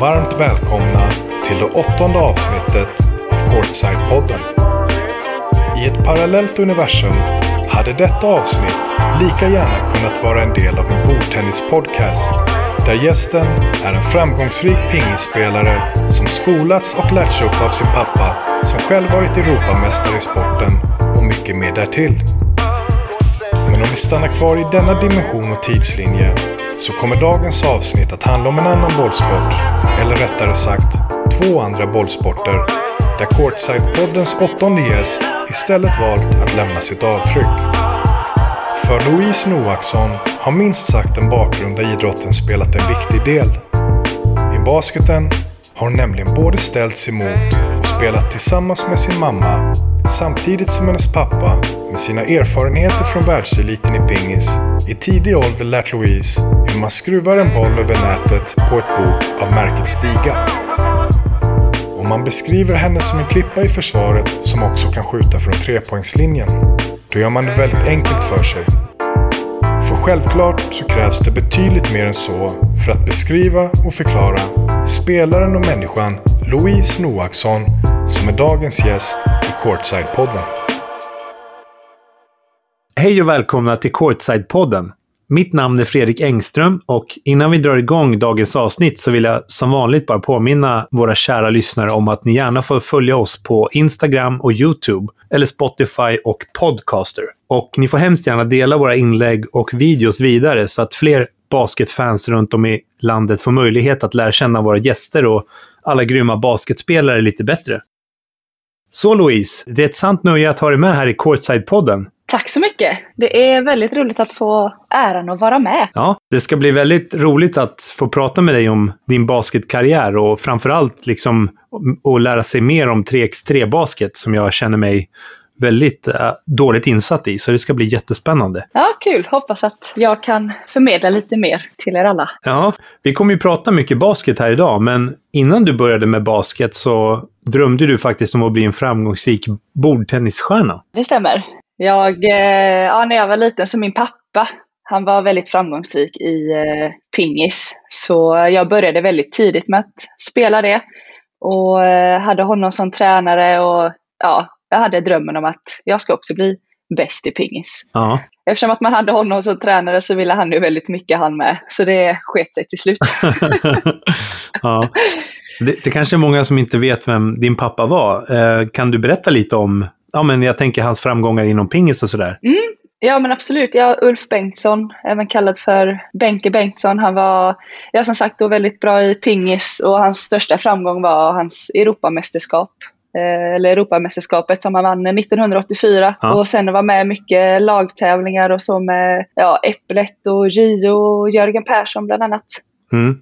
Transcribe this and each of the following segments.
varmt välkomna till det åttonde avsnittet av Courtside-podden. I ett parallellt universum hade detta avsnitt lika gärna kunnat vara en del av en bordtennispodcast där gästen är en framgångsrik pingisspelare som skolats och lärts upp av sin pappa som själv varit Europamästare i sporten och mycket mer därtill. Men om vi stannar kvar i denna dimension och tidslinje så kommer dagens avsnitt att handla om en annan bollsport, eller rättare sagt två andra bollsporter, där Courtside-poddens åttonde gäst istället valt att lämna sitt avtryck. För Louise Noaksson har minst sagt en bakgrund där idrotten spelat en viktig del. I basketen har hon nämligen både ställts emot och spelat tillsammans med sin mamma samtidigt som hennes pappa med sina erfarenheter från världseliten i pingis i tidig ålder lärt Louise hur man skruvar en boll över nätet på ett bord av märket Stiga. Och man beskriver henne som en klippa i försvaret som också kan skjuta från trepoängslinjen. Då gör man det väldigt enkelt för sig. För självklart så krävs det betydligt mer än så för att beskriva och förklara spelaren och människan Louise Noaksson som är dagens gäst i Courtside-podden. Hej och välkomna till Courtside-podden. Mitt namn är Fredrik Engström och innan vi drar igång dagens avsnitt så vill jag som vanligt bara påminna våra kära lyssnare om att ni gärna får följa oss på Instagram och YouTube, eller Spotify och Podcaster. Och ni får hemskt gärna dela våra inlägg och videos vidare så att fler basketfans runt om i landet får möjlighet att lära känna våra gäster och alla grymma basketspelare lite bättre. Så Louise, det är ett sant nöje att ha dig med här i Courtside-podden. Tack så mycket! Det är väldigt roligt att få äran att vara med. Ja, det ska bli väldigt roligt att få prata med dig om din basketkarriär och framförallt liksom att lära sig mer om 3x3-basket som jag känner mig väldigt äh, dåligt insatt i. Så det ska bli jättespännande. Ja, kul! Hoppas att jag kan förmedla lite mer till er alla. Ja, vi kommer ju prata mycket basket här idag, men innan du började med basket så drömde du faktiskt om att bli en framgångsrik bordtennisstjärna. Det stämmer. Jag, eh, ja, när jag var liten så min pappa, han var väldigt framgångsrik i eh, pingis. Så jag började väldigt tidigt med att spela det. Och eh, hade honom som tränare och ja, jag hade drömmen om att jag ska också bli bäst i pingis. Ja. Eftersom att man hade honom som tränare så ville han ju väldigt mycket han med. Så det sket sig till slut. ja. Det, det kanske är många som inte vet vem din pappa var. Eh, kan du berätta lite om, ja men jag tänker hans framgångar inom pingis och sådär? Mm, ja men absolut. Ja, Ulf Bengtsson, även kallad för Benke Bengtsson. Han var, ja som sagt då väldigt bra i pingis och hans största framgång var hans Europamästerskap eh, eller Europamästerskapet som han vann 1984. Ja. Och sen var med mycket lagtävlingar och så med ja, Äpplet och Gio och Jörgen Persson bland annat. Mm.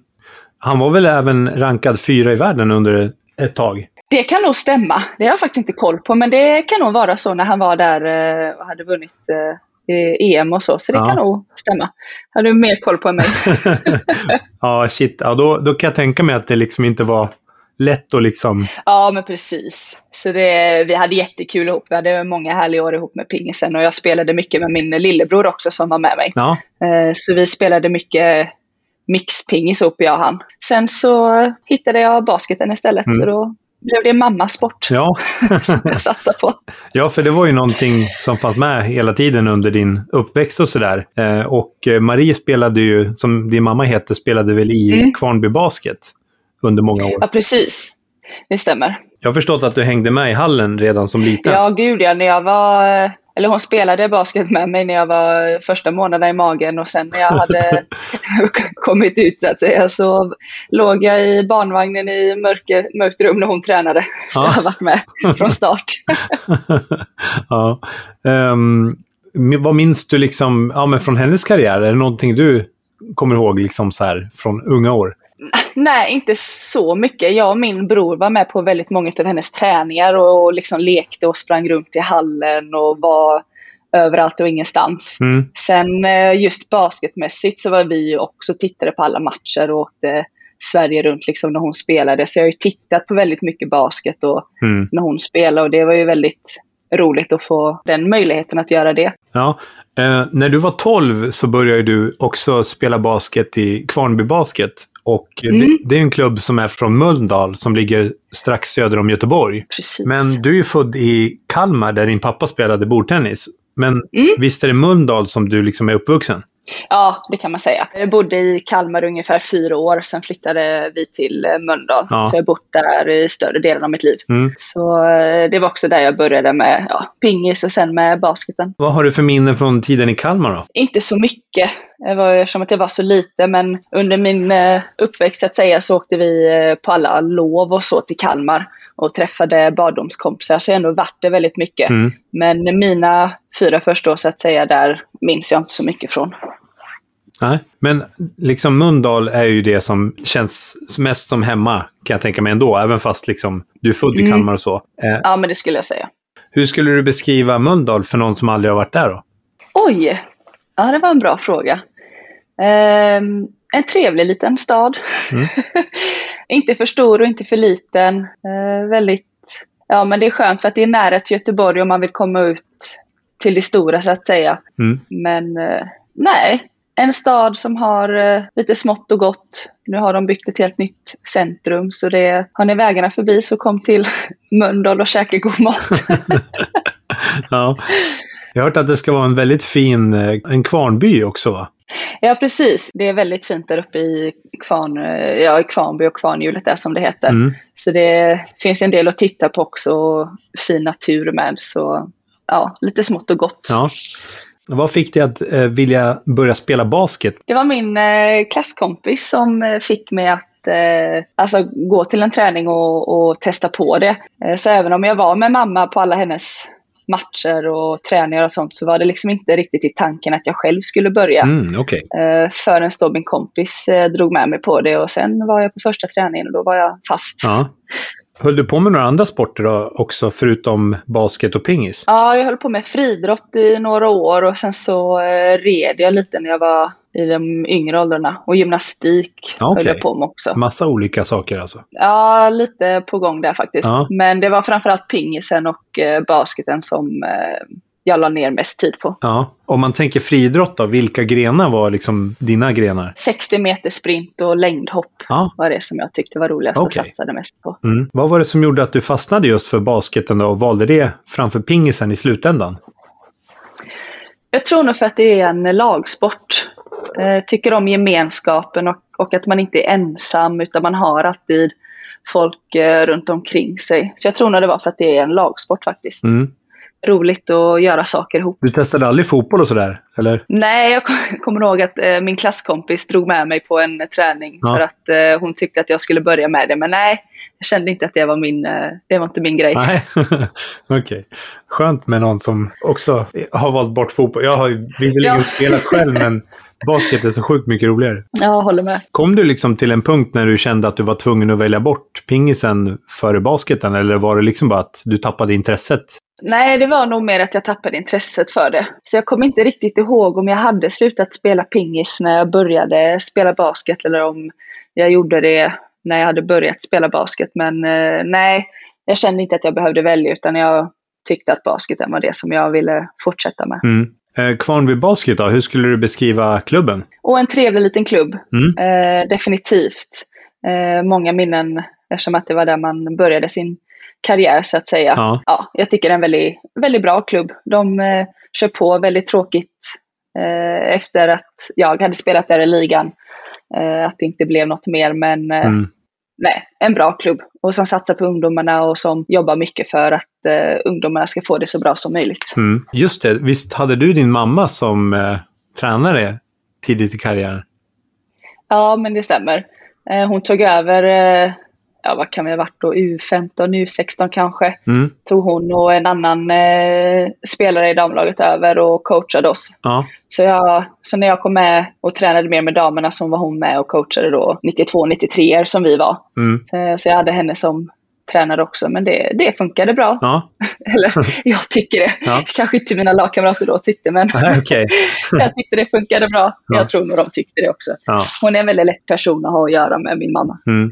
Han var väl även rankad fyra i världen under ett tag? Det kan nog stämma. Det har jag faktiskt inte koll på, men det kan nog vara så när han var där eh, och hade vunnit eh, EM och så. Så det Ja. kan nog stämma. Har du mer koll på än mig? ja, shit. Ja, då, då kan jag tänka mig att det liksom inte var lätt att liksom... ja, men precis. Så det, vi hade jättekul ihop. Vi hade många härliga år ihop med pingisen och jag spelade mycket med min lillebror också som var med mig. Ja, Eh, Så vi spelade mycket mixpingis ihop, jag och han. Sen så hittade jag basketen istället, Mm. så då blev det mammasport ja. som jag satte på. ja, för det var ju någonting som fanns med hela tiden under din uppväxt och sådär. Eh, och eh, Marie spelade ju, som din mamma heter, spelade väl i Mm. Kvarnby Basket under många år. Ja, precis. Det stämmer. Jag har förstått att du hängde med i hallen redan som liten. Ja, gud ja. När jag var... Eller hon spelade basket med mig när jag var första månaden i magen och sen när jag hade kommit ut så att säga så låg jag i barnvagnen i mörker, mörkt rum när hon tränade. Så Ja. jag har varit med från start. ja. Men vad minns du liksom, ja, men från hennes karriär? Är det någonting du kommer ihåg liksom så här från unga år? Nej, inte så mycket. Jag och min bror var med på väldigt många av hennes träningar och liksom lekte och sprang runt i hallen och var överallt och ingenstans. Mm. Sen eh, just basketmässigt så var vi också tittade på alla matcher och åkte Sverige runt liksom när hon spelade. Så jag har ju tittat på väldigt mycket basket och Mm. när hon spelade och det var ju väldigt roligt att få den möjligheten att göra det. Ja. Eh, när du var 12 så började du också spela basket i Kvarnby Basket. Och det, Mm. det är en klubb som är från Mölndal som ligger strax söder om Göteborg. Precis. Men du är ju född i Kalmar där din pappa spelade bordtennis. Men Mm. visst är det Mölndal som du liksom är uppvuxen? Ja, det kan man säga. Jag bodde i Kalmar ungefär fyra år, sen flyttade vi till eh, Mölndal. Ja. Så jag har bott där i större delen av mitt liv. Mm. Så eh, det var också där jag började med ja, pingis och sen med basketen. Vad har du för minnen från tiden i Kalmar då? Inte så mycket, det var som att jag var så lite, men under min eh, uppväxt så att säga så åkte vi på alla lov och så till Kalmar och träffade barndomskompisar, så jag har ändå varit där väldigt mycket. Mm. Men mina fyra första år så att säga, där minns jag inte så mycket från. Nej. Men liksom Mölndal är ju det som känns mest som hemma, kan jag tänka mig ändå. Även fast liksom du är född i Mm. Kalmar och så. Eh, Ja, men det skulle jag säga. hur skulle du beskriva Mölndal för någon som aldrig har varit där då? Oj! Ja, det var en bra fråga. Ehm, en trevlig liten stad. Mm. inte för stor och inte för liten. Eh, väldigt... Ja, men det är skönt för att det är nära till Göteborg om man vill komma ut till det stora så att säga. Mm. Men eh, nej, en stad som har eh, lite smått och gott. Nu har de byggt ett helt nytt centrum så det, har ni vägarna förbi så kom till Mölndal och käka god mat. Ja. Jag har hört att det ska vara en väldigt fin eh, en kvarnby också va? Ja, precis. Det är väldigt fint där uppe i, Kvarn, eh, ja, i Kvarnby och Kvarnhjulet där som det heter. Mm. Så det finns en del att titta på också och fin natur med. Så ja, lite smått och gott. Ja. Vad fick dig att eh, vilja börja spela basket? Det var min eh, klasskompis som eh, fick mig att eh, alltså, gå till en träning och, och testa på det. Så även om jag var med mamma på alla hennes matcher och träningar och sånt så var det liksom inte riktigt i tanken att jag själv skulle börja. Mm, Okej. Eh, förrän då min kompis eh, drog med mig på det och sen var jag på första träningen och då var jag fast. Ja, Ja. Höll du på med några andra sporter då också, förutom basket och pingis? jag höll på med friidrott i några år och sen så eh, red jag lite när jag var i de yngre åldrarna. Och gymnastik Ja, okej. höll jag på med också. Massa olika saker alltså. Ja, lite på gång där faktiskt. Ja. Men det var framförallt pingisen och eh, basketen som eh, jag la ner mest tid på. Ja. Om man tänker friidrott då, vilka grenar var liksom dina grenar? 60 meter sprint och längdhopp Ja. var det som jag tyckte var roligast Okej. och satsade mest på. Mm. Vad var det som gjorde att du fastnade just för basketen och valde det framför pingisen i slutändan? Jag tror nog för att det är en lagsport. Eh, tycker om gemenskapen och, och att man inte är ensam utan man har alltid folk eh, runt omkring sig. Så jag tror nog det var för att det är en lagsport faktiskt. Mm. Roligt att göra saker ihop. Du testade aldrig fotboll och sådär? Eller? Nej, jag kom- kommer ihåg att eh, min klasskompis drog med mig på en träning Ja. för att eh, hon tyckte att jag skulle börja med det. Men nej, jag kände inte att det var min, eh, det var inte min grej. Nej, okej. Skönt med någon som också har valt bort fotboll. Jag har visserligen Ja. spelat själv, men basket är så sjukt mycket roligare. Jag håller med. Kom du liksom till en punkt när du kände att du var tvungen att välja bort pingisen före basketen? Eller var det liksom bara att du tappade intresset? Nej, det var nog mer att jag tappade intresset för det. Så jag kommer inte riktigt ihåg om jag hade slutat spela pingis när jag började spela basket eller om jag gjorde det när jag hade börjat spela basket. Men eh, nej, jag kände inte att jag behövde välja utan jag tyckte att basketen var det som jag ville fortsätta med. Mm. Eh, Kvarnby Basket då, hur skulle du beskriva klubben? Och en trevlig liten klubb, Mm. eh, definitivt. Eh, många minnen eftersom att det var där man började sin karriär så att säga. Ja. ja, jag tycker det är en väldigt, väldigt bra klubb. De eh, kör på väldigt tråkigt eh, efter att jag hade spelat där i ligan. Eh, att det inte blev något mer, men eh, Mm. nej, en bra klubb. Och som satsar på ungdomarna och som jobbar mycket för att eh, ungdomarna ska få det så bra som möjligt. Mm. Just det, visst hade du din mamma som eh, tränare tidigt i karriären? Ja, men det stämmer. Hon tog över, ja vad kan vi ha varit då, U15, U16 kanske. Mm. Tog hon och en annan eh, spelare i damlaget över och coachade oss. Ja. Så, jag, så när jag kom med och tränade mer med damerna så var hon med och coachade då 92-93 som vi var. Mm. Eh, Så jag hade henne som tränare också, men det, det funkade bra. Ja, Eller jag tycker det. Ja. Kanske inte mina lagkamrater då tyckte, men Nej, jag tyckte det funkade bra. Ja. Jag tror nog de tyckte det också. Hon är en väldigt lätt person att ha att göra med, min mamma. Mm.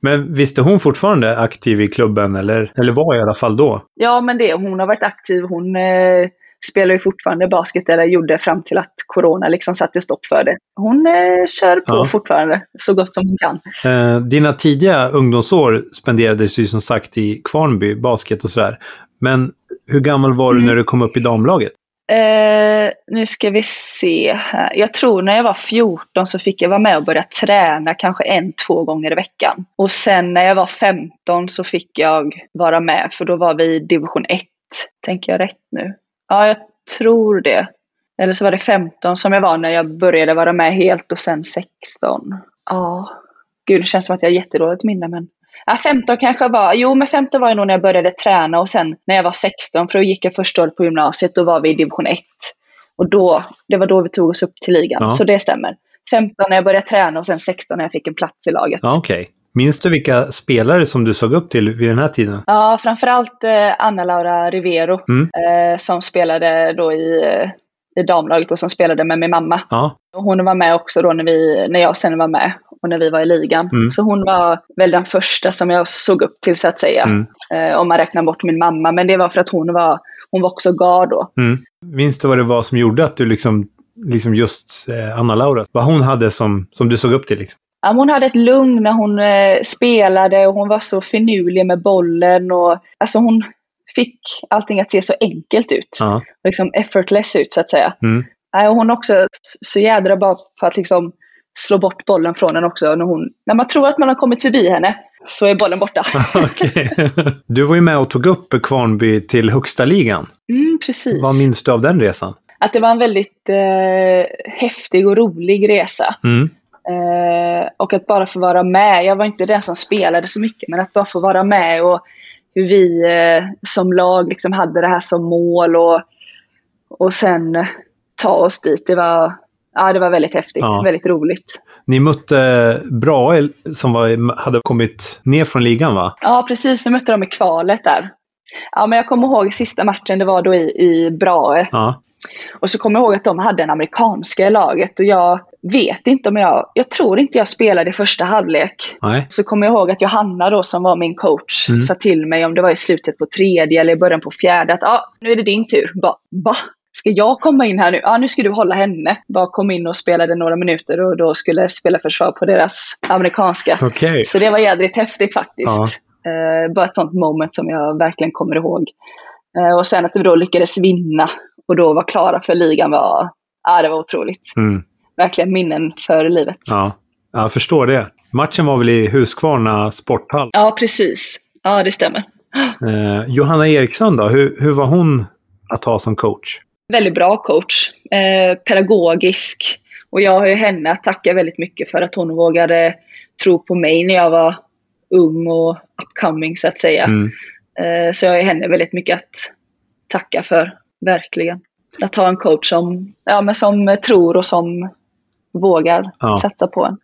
Men visst är hon fortfarande aktiv i klubben, eller, eller var i alla fall då? Ja, men det, hon har varit aktiv. Hon eh, spelar ju fortfarande basket, eller gjorde fram till att corona liksom satte stopp för det. Hon eh, kör på Ja. fortfarande, så gott som hon kan. Eh, dina tidiga ungdomsår spenderades ju som sagt i Kvarnby, basket och sådär. Men hur gammal var du Mm. när du kom upp i damlaget? Eh, nu ska vi se. Jag tror när jag var 14 så fick jag vara med och börja träna kanske en, två gånger i veckan. Och sen när jag var 15 så fick jag vara med för då var vi i division 1. Tänker jag rätt nu? Ja, jag tror det. Eller så var det 15 som jag var när jag började vara med helt och sen 16. Ja, gud det känns som att jag har jättedåligt minne men Ja, 15 kanske var, jo men 15 var jag nog när jag började träna och sen när jag var 16, för då gick jag första året på gymnasiet, då var vi i division 1. Och då, det var då vi tog oss upp till ligan, Ja. så det stämmer. 15 när jag började träna och sen 16 när jag fick en plats i laget. Ja, okej. Minns du vilka spelare som du såg upp till vid den här tiden? Ja, framförallt eh, Anna-Laura Rivero Mm. eh, som spelade då i, eh, i damlaget och som spelade med min mamma. Ja, hon var med också då när, vi, när jag sen var med och när vi var i ligan. Mm. Så hon var väl den första som jag såg upp till så att säga. Mm. Eh, om man räknar bort min mamma. Men det var för att hon var, hon var också gard då. mm. Minns du vad det var som gjorde att du liksom, liksom just eh, Anna-Laura, vad hon hade som, som du såg upp till? Liksom? Ja, hon hade ett lugn när hon eh, spelade och hon var så finurlig med bollen. Och, alltså hon fick allting att se så enkelt ut. Ja. Liksom effortless ut så att säga. Mm. Nej, och hon också så jädra bra på att liksom slå bort bollen från en också. När, hon, när man tror att man har kommit förbi henne så är bollen borta. Okej. Du var ju med och tog upp Kvarnby till högsta ligan. Mm, precis. Vad minns du av den resan? Att det var en väldigt eh, häftig och rolig resa. Mm. Eh, och att bara få vara med. Jag var inte den som spelade så mycket, men att bara få vara med och hur vi eh, som lag liksom hade det här som mål och, och sen ta oss dit. Det var, ja, det var väldigt häftigt, Ja. väldigt roligt. Ni mötte Brahe som var, hade kommit ner från ligan va? Ja, precis. Vi mötte dem i kvalet där. Ja, men jag kommer ihåg sista matchen, det var då i, i Brahe. Ja. Och så kommer jag ihåg att de hade en amerikanska i laget och jag vet inte om jag, jag tror inte jag spelade i första halvlek. Nej. Så kommer jag ihåg att Johanna då som var min coach Mm. sa till mig om det var i slutet på tredje eller i början på fjärde att ah, nu är det din tur. Bara, va? Ska jag komma in här nu? Ja, nu ska du hålla henne. Bara kom in och spelade några minuter och då skulle jag spela försvar på deras amerikanska. Okej. Så det var jädrigt häftigt faktiskt. Ja. Eh, bara ett sånt moment som jag verkligen kommer ihåg. Eh, och sen att vi då lyckades vinna och då var klara för ligan var, ja det var otroligt. Mm. Verkligen minnen för livet. Ja. ja, jag förstår det. Matchen var väl i Huskvarna sporthall. Ja, precis. Ja, det stämmer. Eh, Johanna Eriksson då, hur, hur var hon att ha som coach? Väldigt bra coach. Eh, pedagogisk. Och jag har ju henne att tacka väldigt mycket för att hon vågade tro på mig när jag var ung och upcoming så att säga. Mm. Eh, så jag har ju henne väldigt mycket att tacka för. Verkligen. Att ha en coach som, ja, men som tror och som vågar Ja. satsa på en.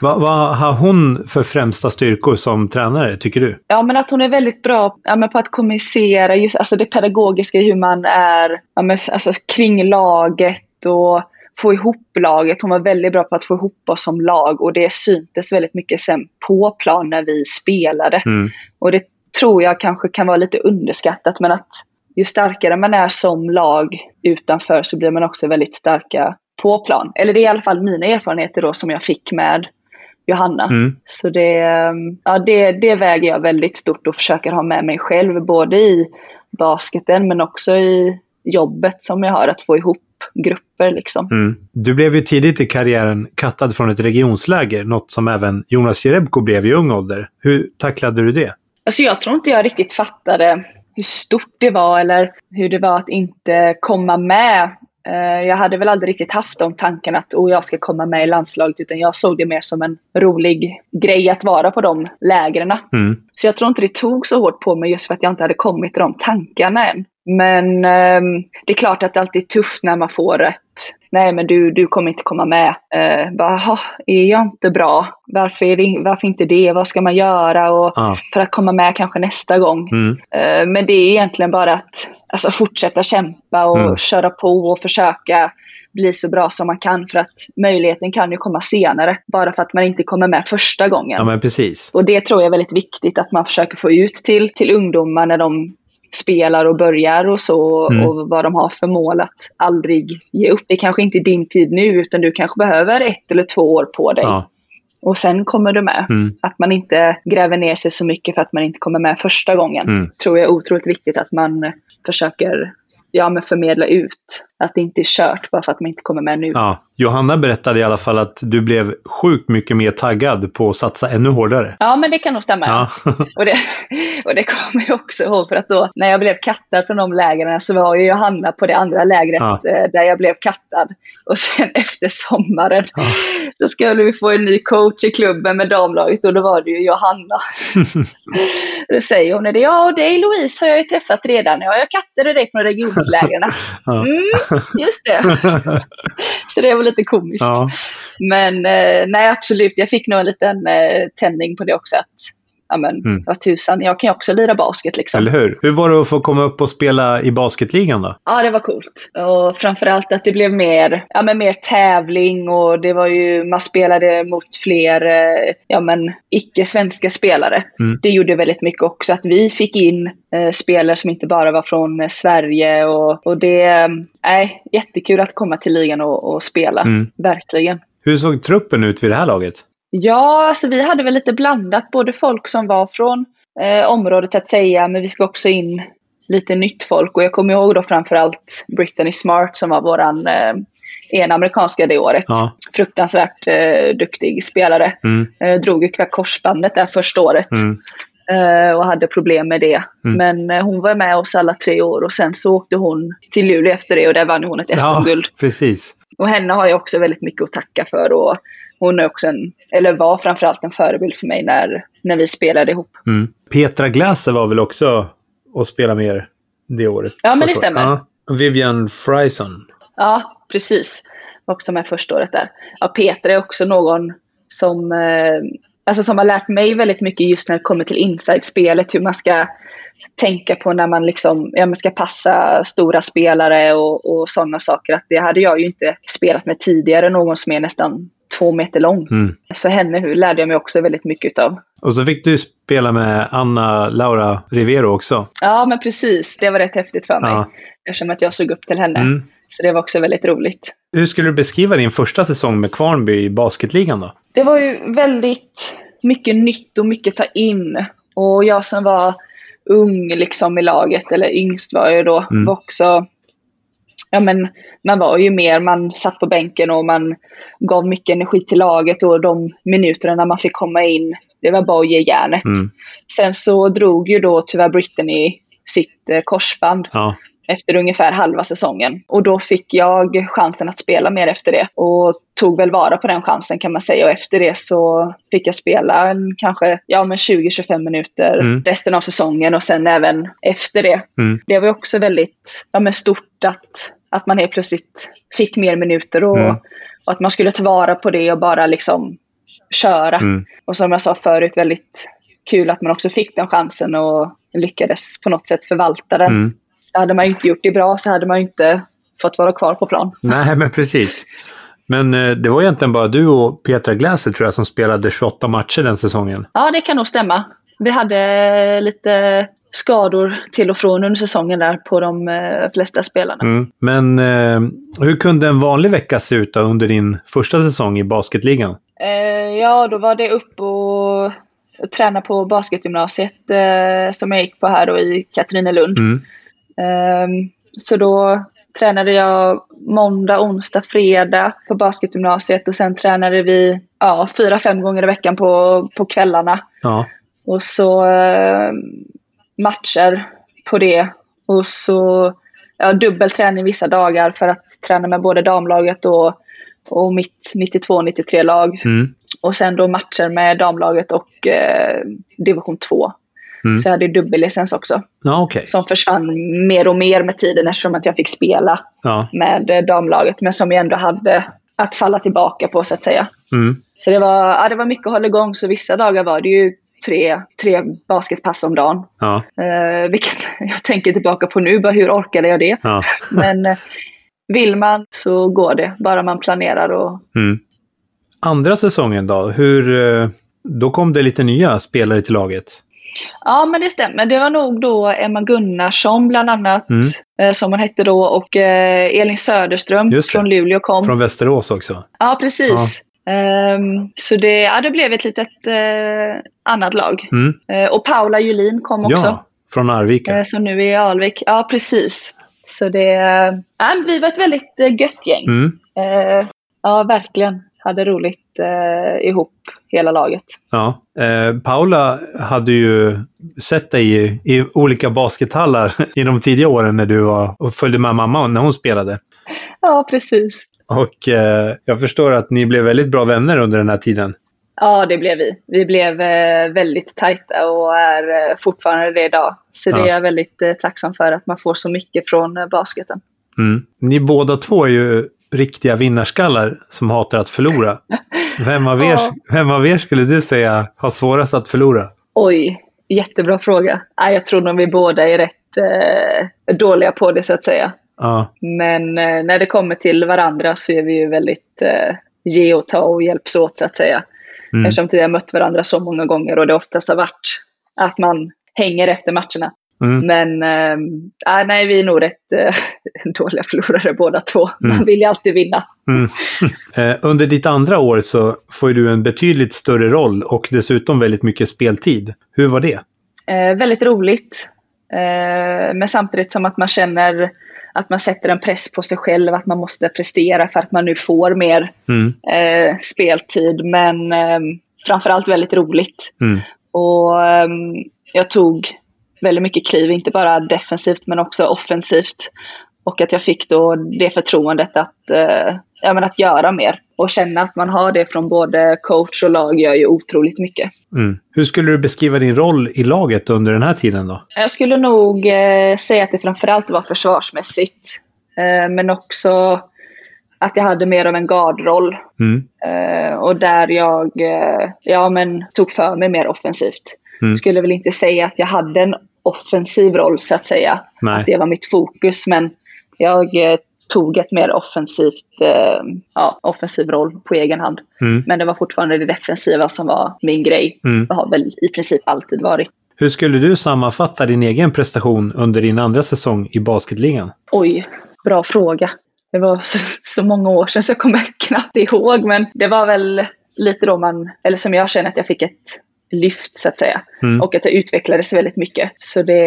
Vad, vad har hon för främsta styrkor som tränare, tycker du? Ja, men att hon är väldigt bra ja, men på att kommunicera, just alltså det pedagogiska i hur man är ja, men, alltså, kring laget och få ihop laget. Hon var väldigt bra på att få ihop oss som lag och det syntes väldigt mycket sen på plan när vi spelade. Mm. Och det tror jag kanske kan vara lite underskattat, men att ju starkare man är som lag utanför så blir man också väldigt starka på plan. Eller det är i alla fall mina erfarenheter då som jag fick med Johanna. Mm. Så det, ehm, ja, det, det väger jag väldigt stort och försöker ha med mig själv, både i basketen men också i jobbet som jag har, att få ihop grupper liksom. Mm. Du blev ju tidigt i karriären kattad från ett regionsläger, något som även Jonas Jerebko blev i ung ålder. Hur tacklade du det? Alltså jag tror inte jag riktigt fattade hur stort det var eller hur det var att inte komma med. Eh, Jag hade väl aldrig riktigt haft de tankarna att oh, jag ska komma med i landslaget utan jag såg det mer som en rolig grej att vara på de lägren. Mm. Så jag tror inte det tog så hårt på mig just för att jag inte hade kommit till de tankarna än. Men ehm, det är klart att det alltid är tufft när man får ett Nej men du, du kommer inte komma med. Uh, bara, "Jaha, är jag inte bra? Varför, är det, varför inte det? Vad ska man göra? Och Ah. för att komma med kanske nästa gång. Mm. Eh, Men det är egentligen bara att alltså, fortsätta kämpa och Mm. köra på och försöka bli så bra som man kan. För att möjligheten kan ju komma senare. Bara för att man inte kommer med första gången. Ja, men precis. Och det tror jag är väldigt viktigt att man försöker få ut till, till ungdomar när de spelar och börjar och så Mm. och vad de har för mål att aldrig ge upp. Det kanske inte är din tid nu utan du kanske behöver ett eller två år på dig Ja. och sen kommer du med. Mm. Att man inte gräver ner sig så mycket för att man inte kommer med första gången. Mm. Tror jag är otroligt viktigt att man försöker ja, men förmedla ut. Att det inte är kört bara för att man inte kommer med nu. Ja. Johanna berättade i alla fall att du blev sjukt mycket mer taggad på att satsa ännu hårdare. Ja, men det kan nog stämma. Ja. Och, det, och det kommer jag också ihåg för att då när jag blev kattad från de lägren så var ju Johanna på det andra lägret Ja. eh, där jag blev kattad. Och sen efter sommaren Ja. så skulle vi få en ny coach i klubben med damlaget och då var det ju Johanna. då säger hon det, ja och dig Louise har jag ju träffat redan. Ja, jag kattade dig från regionslägren. Mm, just det. Så det var lite komiskt. ja. Men eh, nej, absolut. Jag fick nog en liten eh, tändning på det också. Att, ja, men Mm. vad tusan, jag kan ju också lira basket liksom. Eller hur? Hur var det att få komma upp och spela i basketligan då? Ja, det var coolt. Och framförallt att det blev mer, ja, men mer tävling och det var ju, man spelade mot fler eh, ja, men, icke-svenska spelare. Mm. Det gjorde väldigt mycket också att vi fick in eh, spelare som inte bara var från eh, Sverige och, och det är eh, jättekul att komma till ligan och, och spela. Mm. Verkligen. Hur såg truppen ut vid det här laget? Ja, alltså vi hade väl lite blandat. Både folk som var från eh, området så att säga, men vi fick också in lite nytt folk. Och jag kommer ihåg då framförallt Brittany Smart som var våran eh, ena amerikanska det året. Ja. Fruktansvärt eh, duktig spelare. Mm. Eh, drog ju korsbandet där första året Mm. eh, och hade problem med det. Mm. Men eh, hon var med oss alla tre år och sen så åkte hon till Luleå efter det och där vann hon ett SM-guld. precis. Och henne har jag också väldigt mycket att tacka för. Och hon är också en, eller var framförallt en förebild för mig när, när vi spelade ihop. Mm. Petra Glaser var väl också och spelade med er det året? Ja, men det stämmer. Ja. Vivian Frison. Ja, precis. Också med första året där. Ja, Petra är också någon som, eh, alltså som har lärt mig väldigt mycket just när det kommer till inside-spelet. Hur man ska tänka på när man, liksom, ja, man ska passa stora spelare och, och sådana saker. Att det hade jag ju inte spelat med tidigare. Någon som är nästan två meter lång. Mm. Så henne lärde jag mig också väldigt mycket utav. Och så fick du spela med Anna Laura Rivero också. Ja, men precis. Det var rätt häftigt för mig. Ja. Eftersom att jag såg upp till henne. Mm. Så det var också väldigt roligt. Hur skulle du beskriva din första säsong med Kvarnby i basketligan då? Det var ju väldigt mycket nytt och mycket ta in. Och jag som var ung liksom i laget, eller yngst var jag då, Mm. var också... Ja men man var ju mer, man satt på bänken och man gav mycket energi till laget och de minuterna när man fick komma in, det var bara att ge järnet. Mm. Sen så drog ju då tyvärr Brittany sitt eh, korsband Ja. efter ungefär halva säsongen. Och då fick jag chansen att spela mer efter det. Och tog väl vara på den chansen kan man säga. Och efter det så fick jag spela en, kanske ja, men 20-25 minuter Mm. resten av säsongen och sen även efter det. Mm. Det var ju också väldigt ja, men stort att, att man helt plötsligt fick mer minuter och, Mm. och att man skulle ta vara på det och bara liksom köra. Mm. Och som jag sa förut, väldigt kul att man också fick den chansen och lyckades på något sätt förvalta den. Mm. Hade man inte gjort det bra så hade man inte fått vara kvar på plan. Nej, men precis. Men eh, det var egentligen bara du och Petra Glaser tror jag som spelade 28 matcher den säsongen. Ja, det kan nog stämma. Vi hade lite skador till och från under säsongen där på de eh, flesta spelarna. Mm. Men eh, hur kunde en vanlig vecka se ut då under din första säsong i basketligan? Eh, ja, då var det upp och träna på basketgymnasiet eh, som jag gick på här då i Katrinelund. Mm. Ehm, så då tränade jag måndag, onsdag, fredag på basketgymnasiet och sen tränade vi ja, fyra, fem gånger i veckan på, på kvällarna. Ja. Och så eh, matcher på det. Och så ja, dubbelträning vissa dagar för att träna med både damlaget och, och mitt 92-93-lag. Mm. Och sen då matcher med damlaget och eh, division 2. Mm. Så jag hade dubbellicens också. Ja, okej. Som försvann mer och mer med tiden eftersom att jag fick spela Ja. med eh, damlaget. Men som jag ändå hade att falla tillbaka på så att säga. Mm. Så det var, ja, det var mycket att hålla igång. Så vissa dagar var det ju tre, tre basketpass om dagen. Ja. Eh, vilket jag tänker tillbaka på nu. Bara hur orkade jag det? Ja. Men eh, vill man så går det. Bara man planerar och Mm. Andra säsongen då? Hur, eh, då kom det lite nya spelare till laget. Ja, men det stämmer. Det var nog då Emma Gunnarsson bland annat, Mm. eh, som hon hette då, och eh, Elin Söderström från Luleå kom. Från Västerås också. Ja, precis. Ehm, så det, ja, det blev ett litet eh, annat lag. Mm. Eh, och Paula Julin kom också, Ja, från Arvika. eh, som nu är i Alvik. Ja, precis. Så det, ja, vi var ett väldigt eh, gött gäng. Mm. Ja, verkligen. Hade roligt ihop, hela laget. Ja. Paula hade ju sett dig i, i olika baskethallar i de tidiga åren när du var och följde med mamma när hon spelade. Ja, precis. Och eh, jag förstår att ni blev väldigt bra vänner under den här tiden. Ja, det blev vi. Vi blev eh, väldigt tajta och är eh, fortfarande det idag. Så det Ja. är jag väldigt eh, tacksam för, att man får så mycket från eh, basketen. Mm. Ni båda två är ju riktiga vinnarskallar som hatar att förlora. Vem av er, Ja. vem av er skulle du säga har svårast att förlora? Oj, jättebra fråga. Jag tror nog vi båda är rätt eh, dåliga på det, så att säga. Ja, Men eh, när det kommer till varandra så är vi ju väldigt eh, ge och ta och hjälps åt, så att säga. mm. Eftersom vi har mött varandra så många gånger och det oftast har varit att man hänger efter matcherna. Mm. Men äh, nej, vi är nog rätt äh, dåliga förlorare båda två. Man Mm. vill ju alltid vinna. Mm. Eh, Under ditt andra år så får du en betydligt större roll och dessutom väldigt mycket speltid. Hur var det? Eh, väldigt roligt. Eh, men samtidigt som att man känner att man sätter en press på sig själv, att man måste prestera för att man nu får mer Mm. eh, speltid. Men eh, framförallt väldigt roligt. Mm. Och ehm, jag tog väldigt mycket kliv, inte bara defensivt men också offensivt. Och att jag fick då det förtroendet att, eh, ja, men att göra mer. Och känna att man har det från både coach och lag gör ju otroligt mycket. Mm. Hur skulle du beskriva din roll i laget under den här tiden då? Jag skulle nog eh, säga att det framförallt var försvarsmässigt. Eh, men också att jag hade mer av en guardroll. Mm. Eh, och där jag eh, ja, men tog för mig mer offensivt. Mm. Skulle väl inte säga att jag hade en offensiv roll så att säga. Nej. Att det var mitt fokus. Men jag eh, tog ett mer offensivt, eh, ja, offensiv roll på egen hand. Mm. Men det var fortfarande det defensiva som var min grej. Mm. Det har väl i princip alltid varit. Hur skulle du sammanfatta din egen prestation under din andra säsong i basketligan? Oj, bra fråga. Det var så, så många år sedan så jag kommer knappt ihåg. Men det var väl lite då man, eller som jag känner att jag fick ett lyft så att säga. Mm. Och att jag utvecklades väldigt mycket. Så det,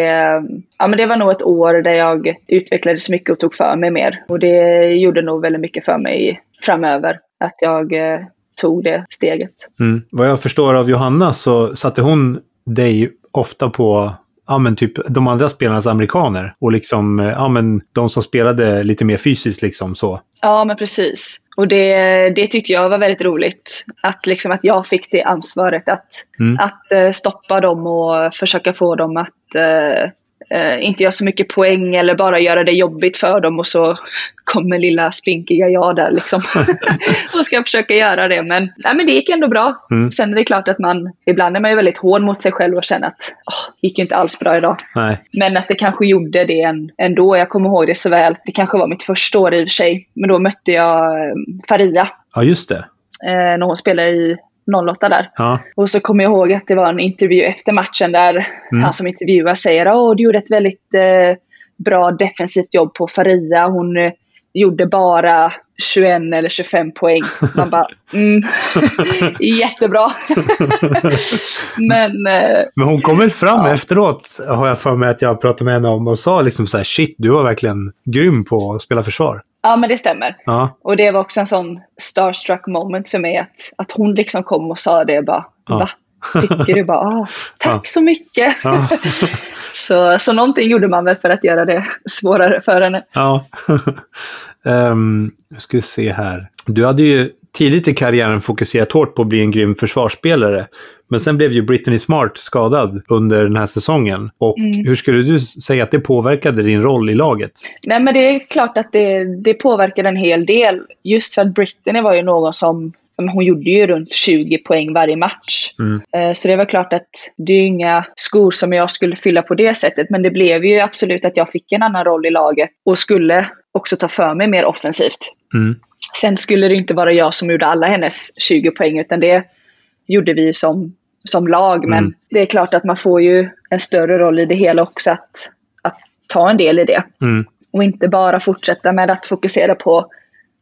ja, men det var nog ett år där jag utvecklades mycket och tog för mig mer. Och det gjorde nog väldigt mycket för mig framöver. Att jag eh, tog det steget. Mm. Vad jag förstår av Johanna så satte hon dig ofta på ja, men typ de andra spelarnas amerikaner och liksom eh, ja, men de som spelade lite mer fysiskt liksom så. Ja, men precis. Och det, det tyckte jag var väldigt roligt. Att, liksom, att jag fick det ansvaret att, Mm. att eh, stoppa dem och försöka få dem att eh, inte göra så mycket poäng eller bara göra det jobbigt för dem och så kommer lilla spinkiga jag där liksom. och ska försöka göra det. Men, nej, men det gick ändå bra. Mm. Sen är det klart att man, ibland är man ju väldigt hård mot sig själv och känner att åh, det gick ju inte alls bra idag. Nej. Men att det kanske gjorde det ändå. Jag kommer ihåg det så väl. Det kanske var mitt första år i och för sig. Men då mötte jag eh, Faria Ja, just det. eh, när hon spelade i 08 där. Ja. Och så kommer jag ihåg att det var en intervju efter matchen där Mm. han som intervjuar säger att du gjorde ett väldigt eh, bra defensivt jobb på Faria. Hon eh, gjorde bara 21 eller 25 poäng. Man bara, mm, jättebra. Men eh, Men hon kommer fram Ja. efteråt, har jag för mig att jag pratade med henne om och sa liksom så här shit, du var verkligen grym på att spela försvar. Ja, men det stämmer. Ja, Och det var också en sån starstruck moment för mig att, att hon liksom kom och sa det bara, Ja. va? Tycker du bara, ah, tack Ja. så mycket. så, så någonting gjorde man väl för att göra det svårare för henne. ja. um, ska se här. Du hade ju tidigt i karriären fokuserat hårt på att bli en grym försvarsspelare. Men sen blev ju Brittany Smart skadad under den här säsongen. Och Mm. hur skulle du säga att det påverkade din roll i laget? Nej men det är klart att det, det påverkade en hel del. Just för att Brittany var ju någon som hon gjorde ju runt 20 poäng varje match. Mm. Eh, Så det var klart att det är inga skor som jag skulle fylla på det sättet. Men det blev ju absolut att jag fick en annan roll i laget och skulle också ta för mig mer offensivt. Mm. Sen skulle det inte vara jag som gjorde alla hennes 20 poäng utan det gjorde vi som som lag. Men Mm. det är klart att man får ju en större roll i det hela också att, att ta en del i det. Mm. Och inte bara fortsätta med att fokusera på,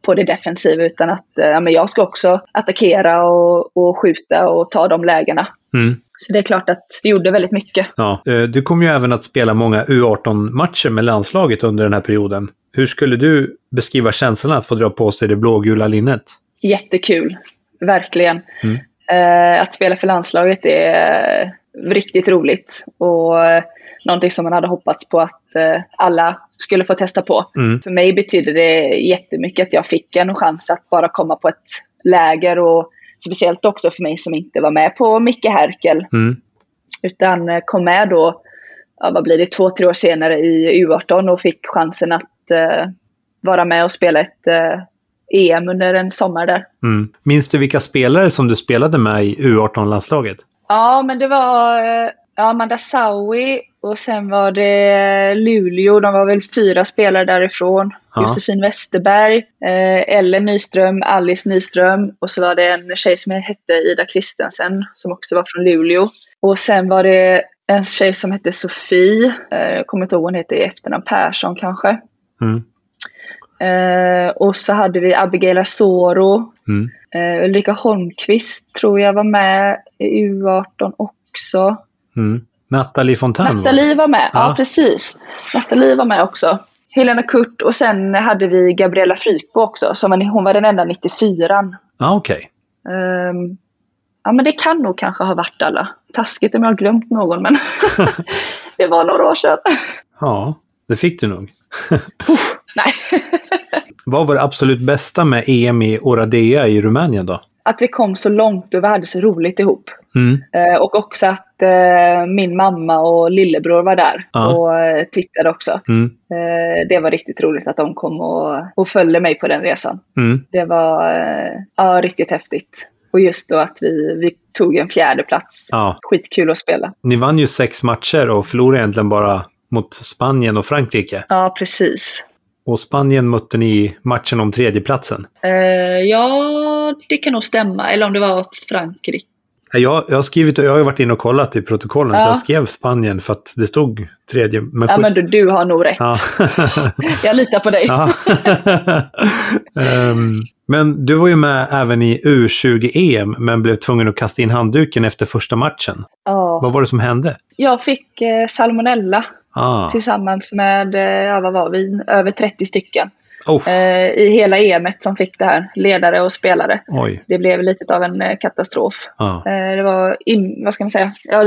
på det defensiva utan att eh, ja, men jag ska också attackera och, och skjuta och ta de lägena. Mm. Så det är klart att det gjorde väldigt mycket. Ja. Eh, Du kom ju även att spela många U18-matcher med landslaget under den här perioden. Hur skulle du beskriva känslan att få dra på sig det blågula linnet? Jättekul, verkligen. Mm. Eh, att spela för landslaget är eh, riktigt roligt och eh, någonting som man hade hoppats på att eh, alla skulle få testa på. Mm. För mig betyder det jättemycket att jag fick en chans att bara komma på ett läger och speciellt också för mig som inte var med på Micke Härkel Mm. utan kom med då, ja, vad blir det, två, tre år senare i U18 och fick chansen att eh, vara med och spela ett eh, EM under en sommar där. Mm. Minns du vilka spelare som du spelade med i U18-landslaget? Ja, men det var eh, ja, Amanda Saui och sen var det Luleå. De var väl fyra spelare därifrån. Ja. Josefin Westerberg, eh, Ellen Nyström, Alice Nyström och så var det en tjej som hette Ida Kristensen som också var från Luleå. Och sen var det en tjej som hette Sofie. Eh, jag kommer inte ihåg hon heter i efternamn. Persson kanske. Mm. Eh, och så hade vi Abigail Asoro. Mm. Eh, Ulrika Holmqvist tror jag var med i U18 också. Mm. Nathalie Fontän? va? Nathalie var med, ja. Ja. precis. Nathalie var med också. Helena Kurt och sen hade vi Gabriella Frypo också. Som var, hon var den enda 94 Ja, okej. um, Ja men det kan nog kanske ha varit alla. Taskigt om jag har glömt någon men det var några år sedan. Ja, det fick du nog. Nej. Vad var det absolut bästa med EM i Oradea i Rumänien då? Att vi kom så långt och vi hade så roligt ihop. Mm. Eh, och också att eh, min mamma och lillebror var där Ja. och eh, tittade också. Mm. Det var riktigt roligt att de kom och, och följde mig på den resan. Mm. Det var ja, riktigt häftigt. Och just då att vi, vi tog en fjärde plats. Ja. Skitkul att spela. Ni vann ju sex matcher och förlorade egentligen bara mot Spanien och Frankrike. Ja, precis. Och Spanien mötte ni i matchen om tredjeplatsen. Eh, ja, det kan nog stämma. Eller om det var Frankrike. Jag, jag har skrivit, jag har varit inne och kollat i protokollen. Ja. Jag skrev Spanien för att det stod tredje. Men Ja, men du, du har nog rätt. Ja. Jag litar på dig. Ja. Ehm, men du var ju med även i U20-EM men blev tvungen att kasta in handduken efter första matchen. Ja. Vad var det som hände? Jag fick eh, salmonella Ah. tillsammans med, eh, ja vad var vi, över 30 stycken. Oh, Eh, I hela EMet som fick det här, ledare och spelare. oj. Det blev lite av en eh, katastrof. Ah. Eh, det var, in, vad ska man säga, ja,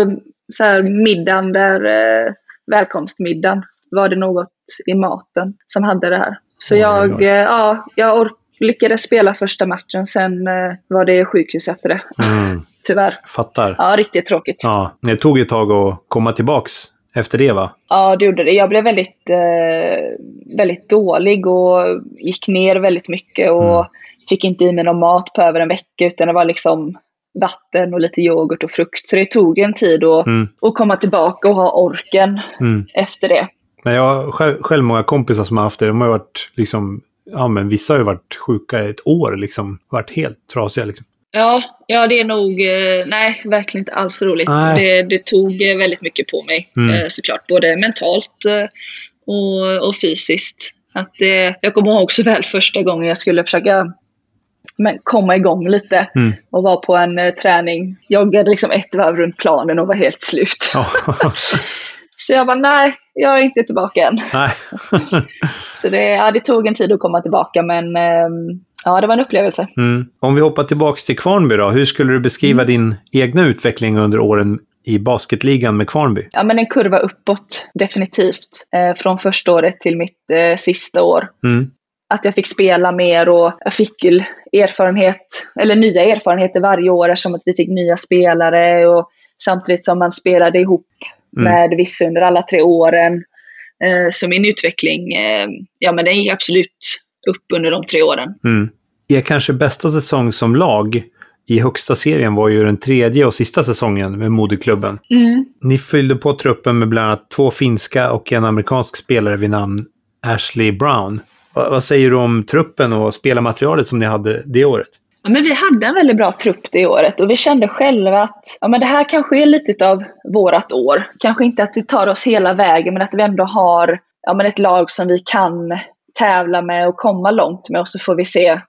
så här middagen där, eh, välkomstmiddagen, var det något i maten som hade det här. Så Oj, jag, oj, eh, ja, jag lyckades spela första matchen, sen var det sjukhus efter det. Mm, Tyvärr. fattar. Ja, riktigt tråkigt. Ja, det tog ett tag att komma tillbaks efter det va? Ja, det gjorde det. Jag blev väldigt, eh, väldigt dålig och gick ner väldigt mycket och Mm. fick inte i mig någon mat på över en vecka utan det var liksom vatten och lite yoghurt och frukt. Så det tog en tid att, Mm, att komma tillbaka och ha orken mm. efter det. Men jag har själv, själv många kompisar som har haft det. De har varit liksom, ja men vissa har ju varit sjuka i ett år liksom. Varit helt trasiga liksom. Ja, ja det är nog, eh, nej, verkligen inte alls roligt. Det, det tog eh, väldigt mycket på mig Mm. eh, såklart, både mentalt och, och fysiskt. Att det, jag kommer ihåg så väl första gången jag skulle försöka men, komma igång lite Mm. och var på en eh, träning. Joggade liksom ett varv runt planen och var helt slut. Ja. Så jag bara, nej, jag är inte tillbaka än. Så det, ja, det tog en tid att komma tillbaka men ehm, ja, det var en upplevelse. Mm. Om vi hoppar tillbaks till Kvarnby då. Hur skulle du beskriva Mm. din egna utveckling under åren i basketligan med Kvarnby? Ja, men en kurva uppåt, definitivt. Eh, från första året till mitt eh, sista år. Mm. Att jag fick spela mer och jag fick erfarenhet, eller nya erfarenheter varje år eftersom att vi fick nya spelare och samtidigt som man spelade ihop Mm. med vissa under alla tre åren. Eh, så min utveckling, eh, ja men den gick absolut upp under de tre åren. Mm. Er kanske bästa säsong som lag i högsta serien var ju den tredje och sista säsongen med moderklubben. Ni fyllde på truppen med bland annat två finska och en amerikansk spelare vid namn Ashley Brown. Va- vad säger du om truppen och spelarmaterialet som ni hade det året? Ja, men vi hade en väldigt bra trupp det året och vi kände själva att ja, men det här kanske är lite av vårat år. Kanske inte att det tar oss hela vägen men att vi ändå har ja, men ett lag som vi kan tävla med och komma långt med och så får vi se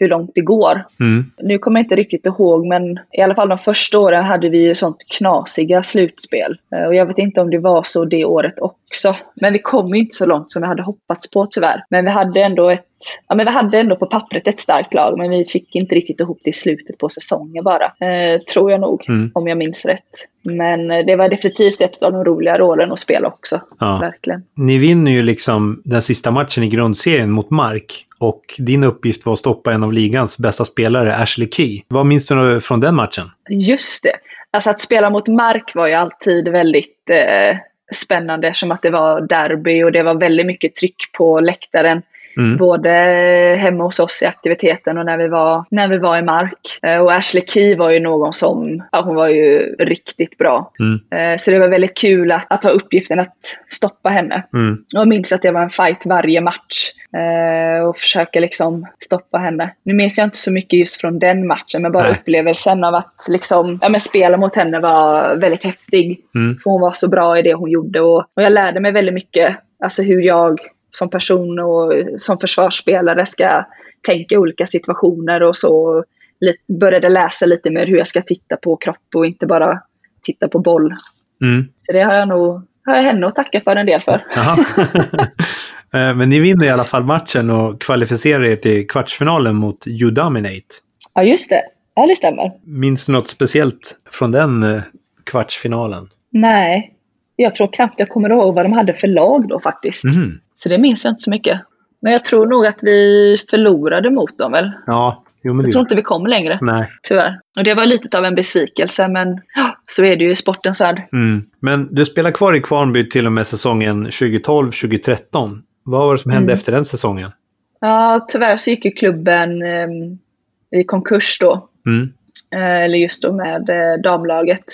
hur långt det går. Mm. Nu kommer jag inte riktigt ihåg men i alla fall de första åren hade vi ju sånt knasiga slutspel. Eh, Och jag vet inte om det var så det året också. Men vi kom ju inte så långt som vi hade hoppats på tyvärr. Men vi hade ändå ett, ja men vi hade ändå på pappret ett starkt lag men vi fick inte riktigt ihop det i slutet på säsongen bara. Eh, tror jag nog, Mm. om jag minns rätt. Men eh, det var definitivt ett av de roligare åren att spela också. Ja. Verkligen. Ni vinner ju liksom den sista matchen i grundserien mot Mark. Och din uppgift var att stoppa en av ligans bästa spelare, Ashley Key. Vad minns du från den matchen? Just det. Alltså att spela mot Mark var ju alltid väldigt eh, spännande som att det var derby och det var väldigt mycket tryck på läktaren. Mm. Både hemma hos oss i aktiviteten och när vi var, när vi var i Mark. Eh, och Ashley Key var ju någon som, ja, hon var ju riktigt bra. Mm. Eh, så det var väldigt kul att, att ha uppgiften att stoppa henne. Mm. Och jag minns att det var en fight varje match. Eh, och försöka liksom stoppa henne. Nu minns jag inte så mycket just från den matchen, men bara Nej. upplevelsen av att liksom, ja, men spela mot henne var väldigt häftig. Mm. För hon var så bra i det hon gjorde. Och, och jag lärde mig väldigt mycket. Alltså hur jag som person och som försvarsspelare ska tänka i olika situationer och så. Började läsa lite mer hur jag ska titta på kropp och inte bara titta på boll. Mm. Så det har jag nog har jag henne att tacka för en del för. Eh, Men ni vinner i alla fall matchen och kvalificerar er till kvartsfinalen mot U-Dominate. Ja, just det. Ja, det stämmer. Minns du något speciellt från den eh, kvartsfinalen? Nej, jag tror knappt jag kommer ihåg vad de hade för lag då faktiskt. Mhm. Så det minns jag inte så mycket. Men jag tror nog att vi förlorade mot dem väl. Ja, jo men Jag det tror inte vi kom längre, Nej. tyvärr. Och det var lite av en besvikelse, men ja, så är det ju i sportens värld. Mm. Men du spelar kvar i Kvarnby till och med säsongen 2012-2013. Vad var det som hände Mm. efter den säsongen? Ja, tyvärr så gick ju klubben eh, i konkurs då. Mm. Eh, eller just då med eh, damlaget.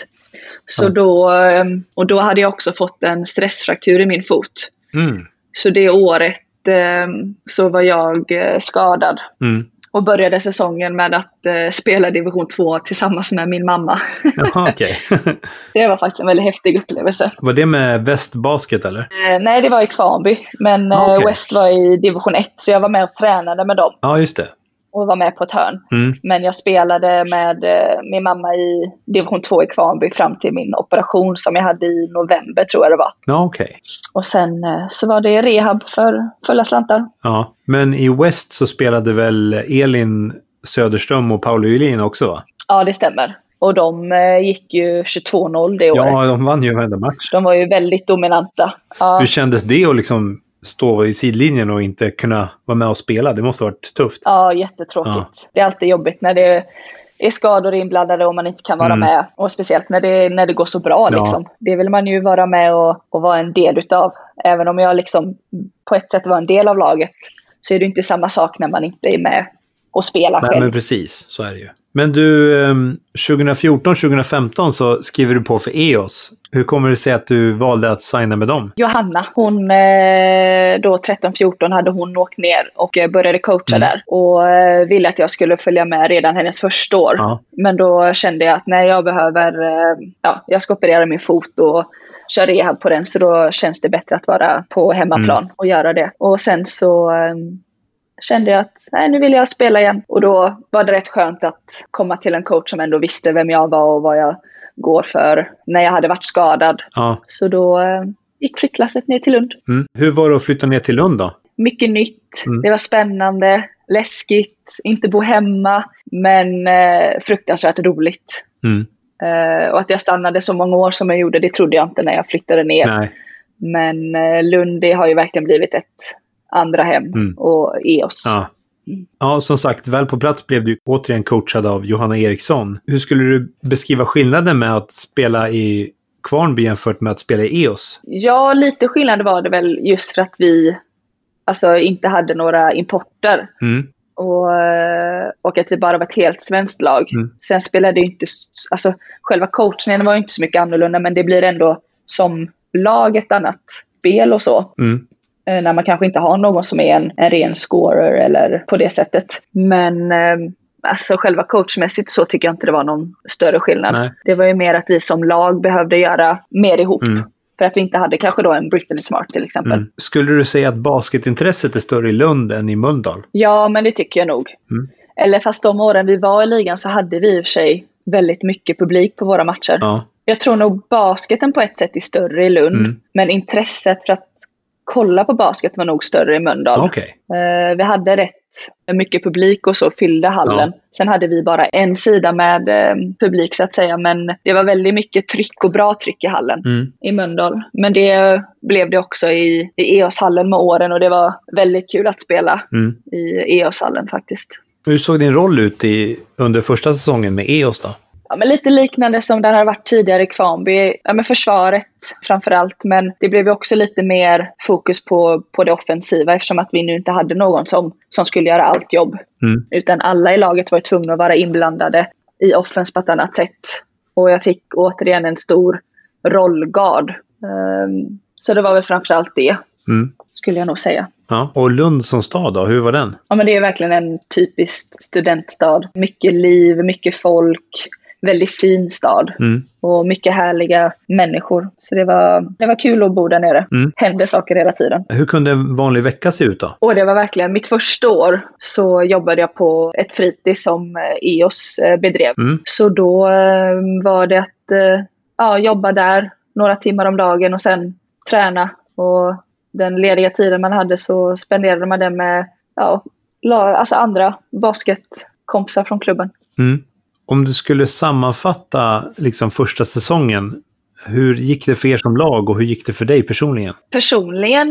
Så då, eh, och då hade jag också fått en stressfraktur i min fot. Mm. Så det året eh, så var jag eh, skadad. Mm. Och började säsongen med att spela division 2 tillsammans med min mamma. Jaha, okej. det var faktiskt en väldigt häftig upplevelse. var det med västbasket eller? Eh, nej, det var i Kvarnby. Men Ah, okej. West var i division 1, så jag var med och tränade med dem. Ja, just det. Och var med på ett hörn. Mm. Men jag spelade med eh, min mamma i division 2 i Kvarnby fram till min operation som jag hade i november, tror jag det var. Ja, okej. Och sen eh, så var det rehab för fulla slantar. Ja. Men i West så spelade väl Elin Söderström och Paolo Julin också va? Ja, det stämmer. Och de eh, gick ju 22-0 det året. Ja, de vann ju varenda match. De var ju väldigt dominanta. Ja. Hur kändes det att liksom stå i sidlinjen och inte kunna vara med och spela? Det måste ha varit tufft. Ja, jättetråkigt. Ja. Det är alltid jobbigt när det är skador inblandade och man inte kan vara Mm. med. Och speciellt när det, när det går så bra. Ja. Liksom. Det vill man ju vara med och, och vara en del utav. Även om jag liksom på ett sätt var en del av laget så är det inte samma sak när man inte är med och spelar Nej, själv. men precis. Så är det ju. Men du, ehm, 2014-2015 så skriver du på för EOS. Hur kommer det sig att du valde att signa med dem? Johanna, hon eh, då 13-14 hade hon åkt ner och eh, började coacha Mm. där. Och eh, ville att jag skulle följa med redan hennes första år. Ja. Men då kände jag att nej, jag behöver, eh, ja, jag ska operera min fot och köra rehab på den. Så då känns det bättre att vara på hemmaplan Mm. och göra det. Och sen så eh, kände jag att nej, nu vill jag spela igen. Och då var det rätt skönt att komma till en coach som ändå visste vem jag var och vad jag går för när jag hade varit skadad. Ja. Så då eh, gick flyttlasset ner till Lund. Mm. Hur var det att flytta ner till Lund då? Mycket nytt, Mm. det var spännande, läskigt, inte bo hemma, men eh, fruktansvärt roligt. Mm. Eh, och att jag stannade så många år som jag gjorde, det trodde jag inte när jag flyttade ner. Nej. Men eh, Lund, det har ju verkligen blivit ett andra hem Mm. och EOS. Ja. Ja, som sagt, väl på plats blev du återigen coachad av Johanna Eriksson. Hur skulle du beskriva skillnaden med att spela i Kvarnby jämfört med att spela i EOS? Ja, lite skillnad var det väl just för att vi alltså, inte hade några importer. Mm. Och, och att det bara var ett helt svenskt lag. Mm. Sen spelade ju inte, alltså själva coachningen var ju inte så mycket annorlunda men det blir ändå som lag ett annat spel och så. Mm. Eh, När man kanske inte har någon som är en, en ren scorer eller på det sättet. Men eh, alltså själva coachmässigt så tycker jag inte det var någon större skillnad. Nej. Det var ju mer att vi som lag behövde göra mer ihop. Mm. För att vi inte hade kanske då en Brittany Smart till exempel. Mm. Skulle du säga att basketintresset är större i Lund än i Mölndal? Ja, men det tycker jag nog. Mm. Eller fast de åren vi var i ligan så hade vi i och för sig väldigt mycket publik på våra matcher. Ja. Jag tror nog basketen på ett sätt är större i Lund. Mm. Men intresset för att kolla på basket var nog större i Mölndal. Okej. Eh, vi hade rätt mycket publik och så fyllde hallen. Sen hade vi bara en sida med eh, publik så att säga. Men det var väldigt mycket tryck och bra tryck i hallen Mm. i Mölndal. Men det blev det också i, i EOS-hallen med åren och det var väldigt kul att spela Mm. i EOS-hallen faktiskt. Hur såg din roll ut i, under första säsongen med EOS då? Ja, men lite liknande som den har varit tidigare i Kvarnby. Ja, men försvaret framför allt, men det blev ju också lite mer fokus på, på det offensiva eftersom att vi nu inte hade någon som, som skulle göra allt jobb. Mm. Utan alla i laget var tvungna att vara inblandade i offens på ett annat sätt. Och jag fick återigen en stor rollgard. Ehm, så det var väl framför allt det, Mm. skulle jag nog säga. Ja. Och Lund som stad då, hur var den? Ja, men det är verkligen en typisk studentstad. Mycket liv, mycket folk, väldigt fin stad Mm. och mycket härliga människor. Så det var, det var kul att bo där nere. Mm. Hände saker hela tiden. Hur kunde en vanlig vecka se ut då? Och det var verkligen, mitt första år så jobbade jag på ett fritids som eh, EOS eh, bedrev. Mm. Så då eh, var det att ja, jobba där några timmar om dagen och sen träna. Och den lediga tiden man hade så spenderade man den med ja, alltså andra basketkompisar från klubben. Mm. Om du skulle sammanfatta liksom första säsongen, hur gick det för er som lag och hur gick det för dig personligen? Personligen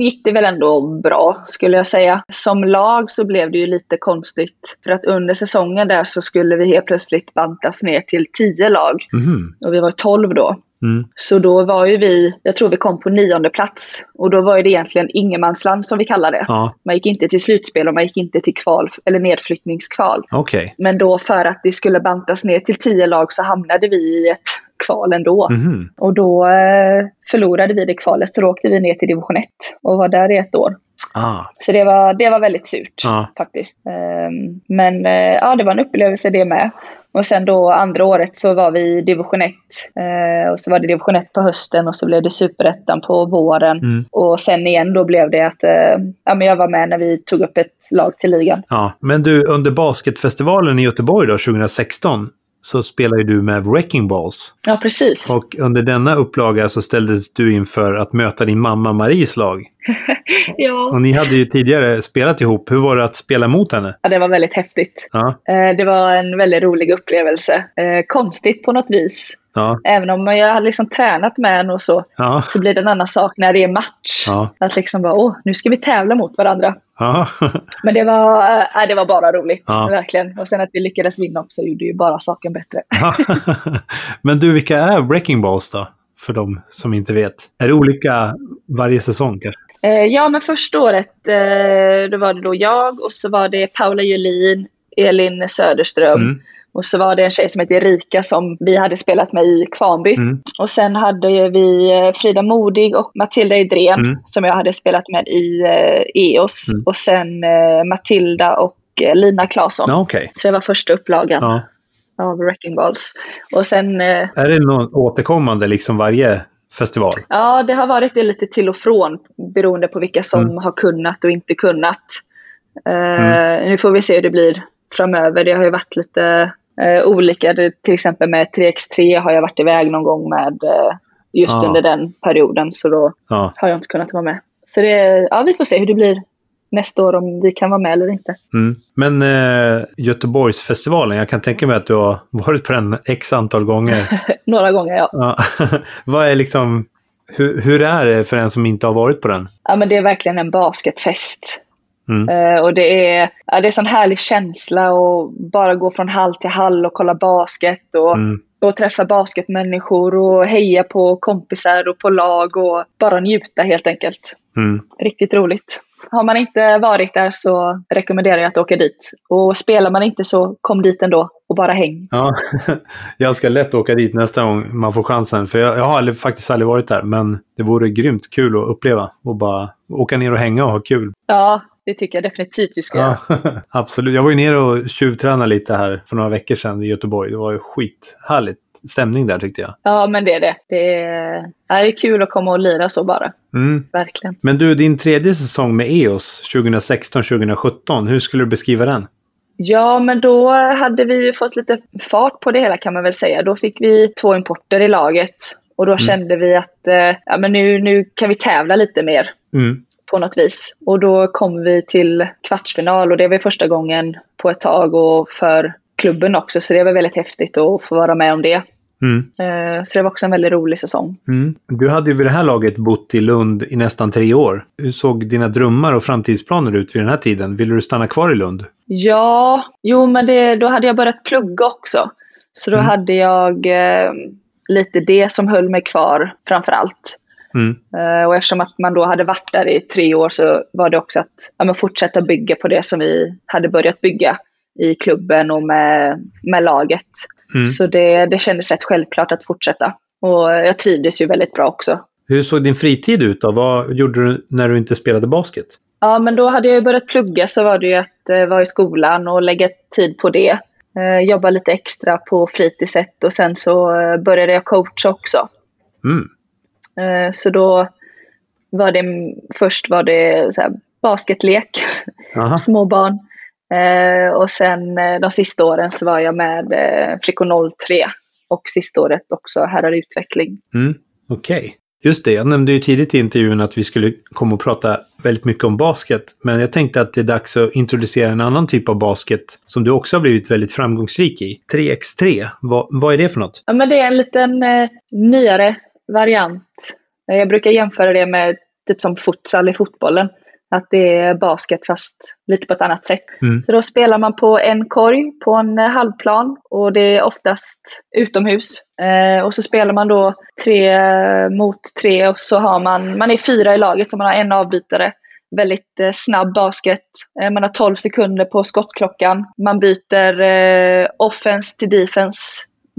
gick det väl ändå bra skulle jag säga. Som lag så blev det ju lite konstigt. För att under säsongen där så skulle vi helt plötsligt bantas ner till 10 lag. Mhm. Och vi var 12 då. Mm. Så då var ju vi, jag tror vi kom på nionde plats. Och då var det egentligen ingenmansland som vi kallade det. Ja, Man gick inte till slutspel och man gick inte till kval, eller nedflyttningskval. okej. Men då för att det skulle bantas ner till 10 lag så hamnade vi i ett kval ändå. Mhm. Och då eh, förlorade vi det kvalet så då åkte vi ner till division 1 och var där i ett år. Ah, Så det var, det var väldigt surt Ja. faktiskt. Ehm, men eh, ja, det var en upplevelse det med. Och sen då andra året så var vi i division 1. Eh, och så var det division 1 på hösten och så blev det superettan på våren. Mm. Och sen igen då blev det att eh, ja, men jag var med när vi tog upp ett lag till ligan. ja. Men du, under basketfestivalen i Göteborg då, 2016, så spelade ju du med Wrecking Balls. Ja, precis. Och under denna upplaga så ställdes du inför att möta din mamma Maries lag. Ja. Och ni hade ju tidigare spelat ihop. Hur var det att spela mot henne? ja, det var väldigt häftigt. Ja, Eh, det var en väldigt rolig upplevelse. Eh, konstigt på något vis. Ja, Även om jag hade liksom tränat med henne och så, ja, så blir det en annan sak när det är match. ja. Att liksom bara, åh, nu ska vi tävla mot varandra. Men det var, äh, det var bara roligt, verkligen. Och sen att vi lyckades vinna också gjorde ju bara saken bättre. Men du, vilka är Wrecking Balls då? För de som inte vet. Är det olika varje säsong kanske? Eh, ja, men första året eh, då var det då jag och så var det Paula Julin, Elin Söderström Mm. Och så var det en tjej som heter Erika som vi hade spelat med i Kvarnby. Mm. Och sen hade vi eh, Frida Modig och Matilda Idrén Mm. som jag hade spelat med i eh, EOS. Mm. Och sen eh, Matilda och Lina Claesson. Okej. Så det var första upplagan Ja. av Wrecking Balls. Och sen, Är det någon återkommande liksom varje festival? ja det har varit det lite till och från beroende på vilka som Mm. har kunnat och inte kunnat. Eh, Nu får vi se hur det blir framöver. Det har ju varit lite eh, olika. Till exempel med 3x3 har jag varit iväg någon gång med eh, just Ja. under den perioden. Så då Ja. har jag inte kunnat vara med. Så det, ja, vi får se hur det blir nästa år om vi kan vara med eller inte. Mm. Men eh, Göteborgsfestivalen, jag kan tänka mig att du har varit på den x antal gånger. Några gånger, ja. Ja. Vad är liksom, hur, hur är det för en som inte har varit på den? ja men det är verkligen en basketfest. Mm. Eh, och det är, ja, det är sån härlig känsla att bara gå från hall till hall och kolla basket och, Mm. och träffa basketmänniskor och heja på kompisar och på lag och bara njuta helt enkelt. Mm. Riktigt roligt. Har man inte varit där så rekommenderar jag att åka dit. Och spelar man inte så kom dit ändå och bara häng. Ja, jag ska lätt åka dit nästa gång man får chansen. För jag, jag har aldrig, faktiskt aldrig varit där. Men det vore grymt kul att uppleva. Och bara åka ner och hänga och ha kul. Ja, det tycker jag definitivt vi ska göra. Ja, absolut. Jag var ju nere och tjuvtränade lite här för några veckor sedan i Göteborg. Det var ju skithärligt stämning där tyckte jag. Ja, men det är det. Det är, det är kul att komma och lira så bara. Mm. Verkligen. Men du, din tredje säsong med EOS 2016-2017, hur skulle du beskriva den? Ja, men då hade vi fått lite fart på det hela kan man väl säga. Då fick vi två importer i laget och då Mm. kände vi att eh, ja, men nu, nu kan vi tävla lite mer Mm. På något vis. Och då kom vi till kvartsfinal och det var första gången på ett tag och för klubben också. Så det var väldigt häftigt att få vara med om det. Mm. Eh, Så det var också en väldigt rolig säsong. Mm. Du hade ju vid det här laget bott i Lund i nästan tre år. Hur såg dina drömmar och framtidsplaner ut vid den här tiden? Ville du stanna kvar i Lund? Ja, jo men det, då hade jag börjat plugga också. Så då Mm. hade jag eh, lite det som höll mig kvar framför allt. Mm. Eh, och eftersom att man då hade varit där i tre år så var det också att ja, fortsätta bygga på det som vi hade börjat bygga i klubben och med, med laget. Mm. Så det, det kändes rätt självklart att fortsätta. Och jag trivdes ju väldigt bra också. Hur såg din fritid ut då? Vad gjorde du när du inte spelade basket? Ja, men då hade jag börjat plugga så var det ju att eh, vara i skolan och lägga tid på det. Eh, jobba lite extra på fritidset och sen så började jag coacha också. Mm. Eh, så då var det, först var det basketlek, Aha. små barn. Eh, och sen eh, de sista åren så var jag med Flickor 03 och sista året också Herrar Utveckling. Mm. Okej. Just det, jag nämnde ju tidigt i intervjun att vi skulle komma och prata väldigt mycket om basket. Men jag tänkte att det är dags att introducera en annan typ av basket som du också har blivit väldigt framgångsrik i. 3x3, vad, vad är det för något? Ja, men det är en liten eh, nyare variant. Eh, Jag brukar jämföra det med typ som futsal i fotbollen. Att det är basket fast lite på ett annat sätt. Mm. Så då spelar man på en korg på en eh, halvplan och det är oftast utomhus. Eh, och så spelar man då tre eh, mot tre och så har man, man är fyra i laget så man har en avbytare. Väldigt eh, snabb basket. Eh, man har 12 sekunder på skottklockan. Man byter offense till defense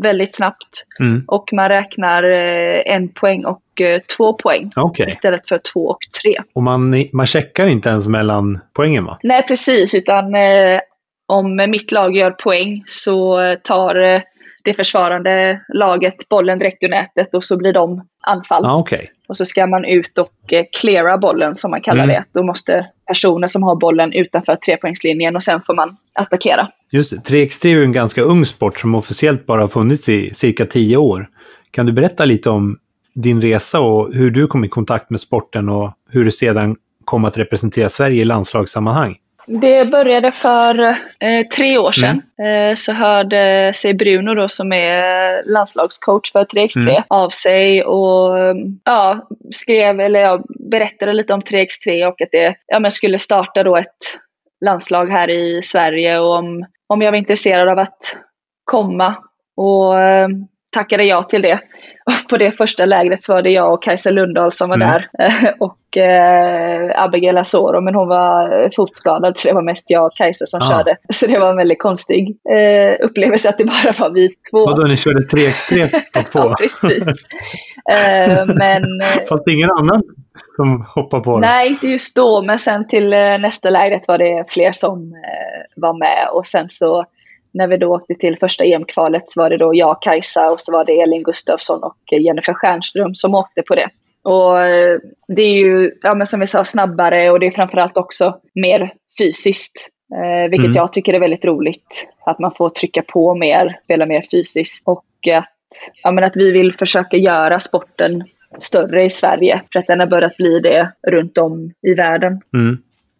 väldigt snabbt. Mm. Och man räknar eh, en poäng och eh, två poäng Okej. istället för två och tre. Och man, man checkar inte ens mellan poängen va? Nej, precis. Utan eh, om mitt lag gör poäng så tar eh, det försvarande laget bollen direkt ur nätet och så blir de anfall. Ja, okej. Och så ska man ut och eh, cleara bollen som man kallar Mm. det. Då måste personer som har bollen utanför trepoängslinjen och sen får man attackera. Just det. 3x3 är en ganska ung sport som officiellt bara har funnits i cirka 10 år. Kan du berätta lite om din resa och hur du kom i kontakt med sporten och hur du sedan kom att representera Sverige i landslagssammanhang? Det började för eh, tre år sedan. Eh, så hörde sig Bruno då som är landslagscoach för 3x3 Mm. av sig och eh, ja, skrev, eller ja, berättade lite om 3x3 och att det ja, men skulle starta då ett landslag här i Sverige och om, om jag var intresserad av att komma. Och eh, tackade ja till det. Och på det första lägret så var det jag och Kajsa Lundahl som var Mm. där. och eh, Abigail Asoro, men hon var fotskadad så det var mest jag och Kajsa som Ah. körde. Så det var en väldigt konstig eh, upplevelse att det bara var vi två. Vadå, ni körde 3x3 på två? Ja, precis. eh, men eh, Fanns det ingen annan som hoppade på det? Nej, inte just då, men sen till eh, nästa lägret var det fler som eh, var med. Och sen så när vi då åkte till första EM-kvalet så var det då jag, Kajsa och så var det Elin Gustafsson och Jennifer Stjernström som åkte på det. Och eh, det är ju, ja, men som vi sa, snabbare och det är framförallt också mer fysiskt. Eh, vilket Mm. jag tycker är väldigt roligt. Att man får trycka på mer, spela mer fysiskt. Och att, ja, men att vi vill försöka göra sporten större i Sverige. För att den har börjat bli det runt om i världen. Mm.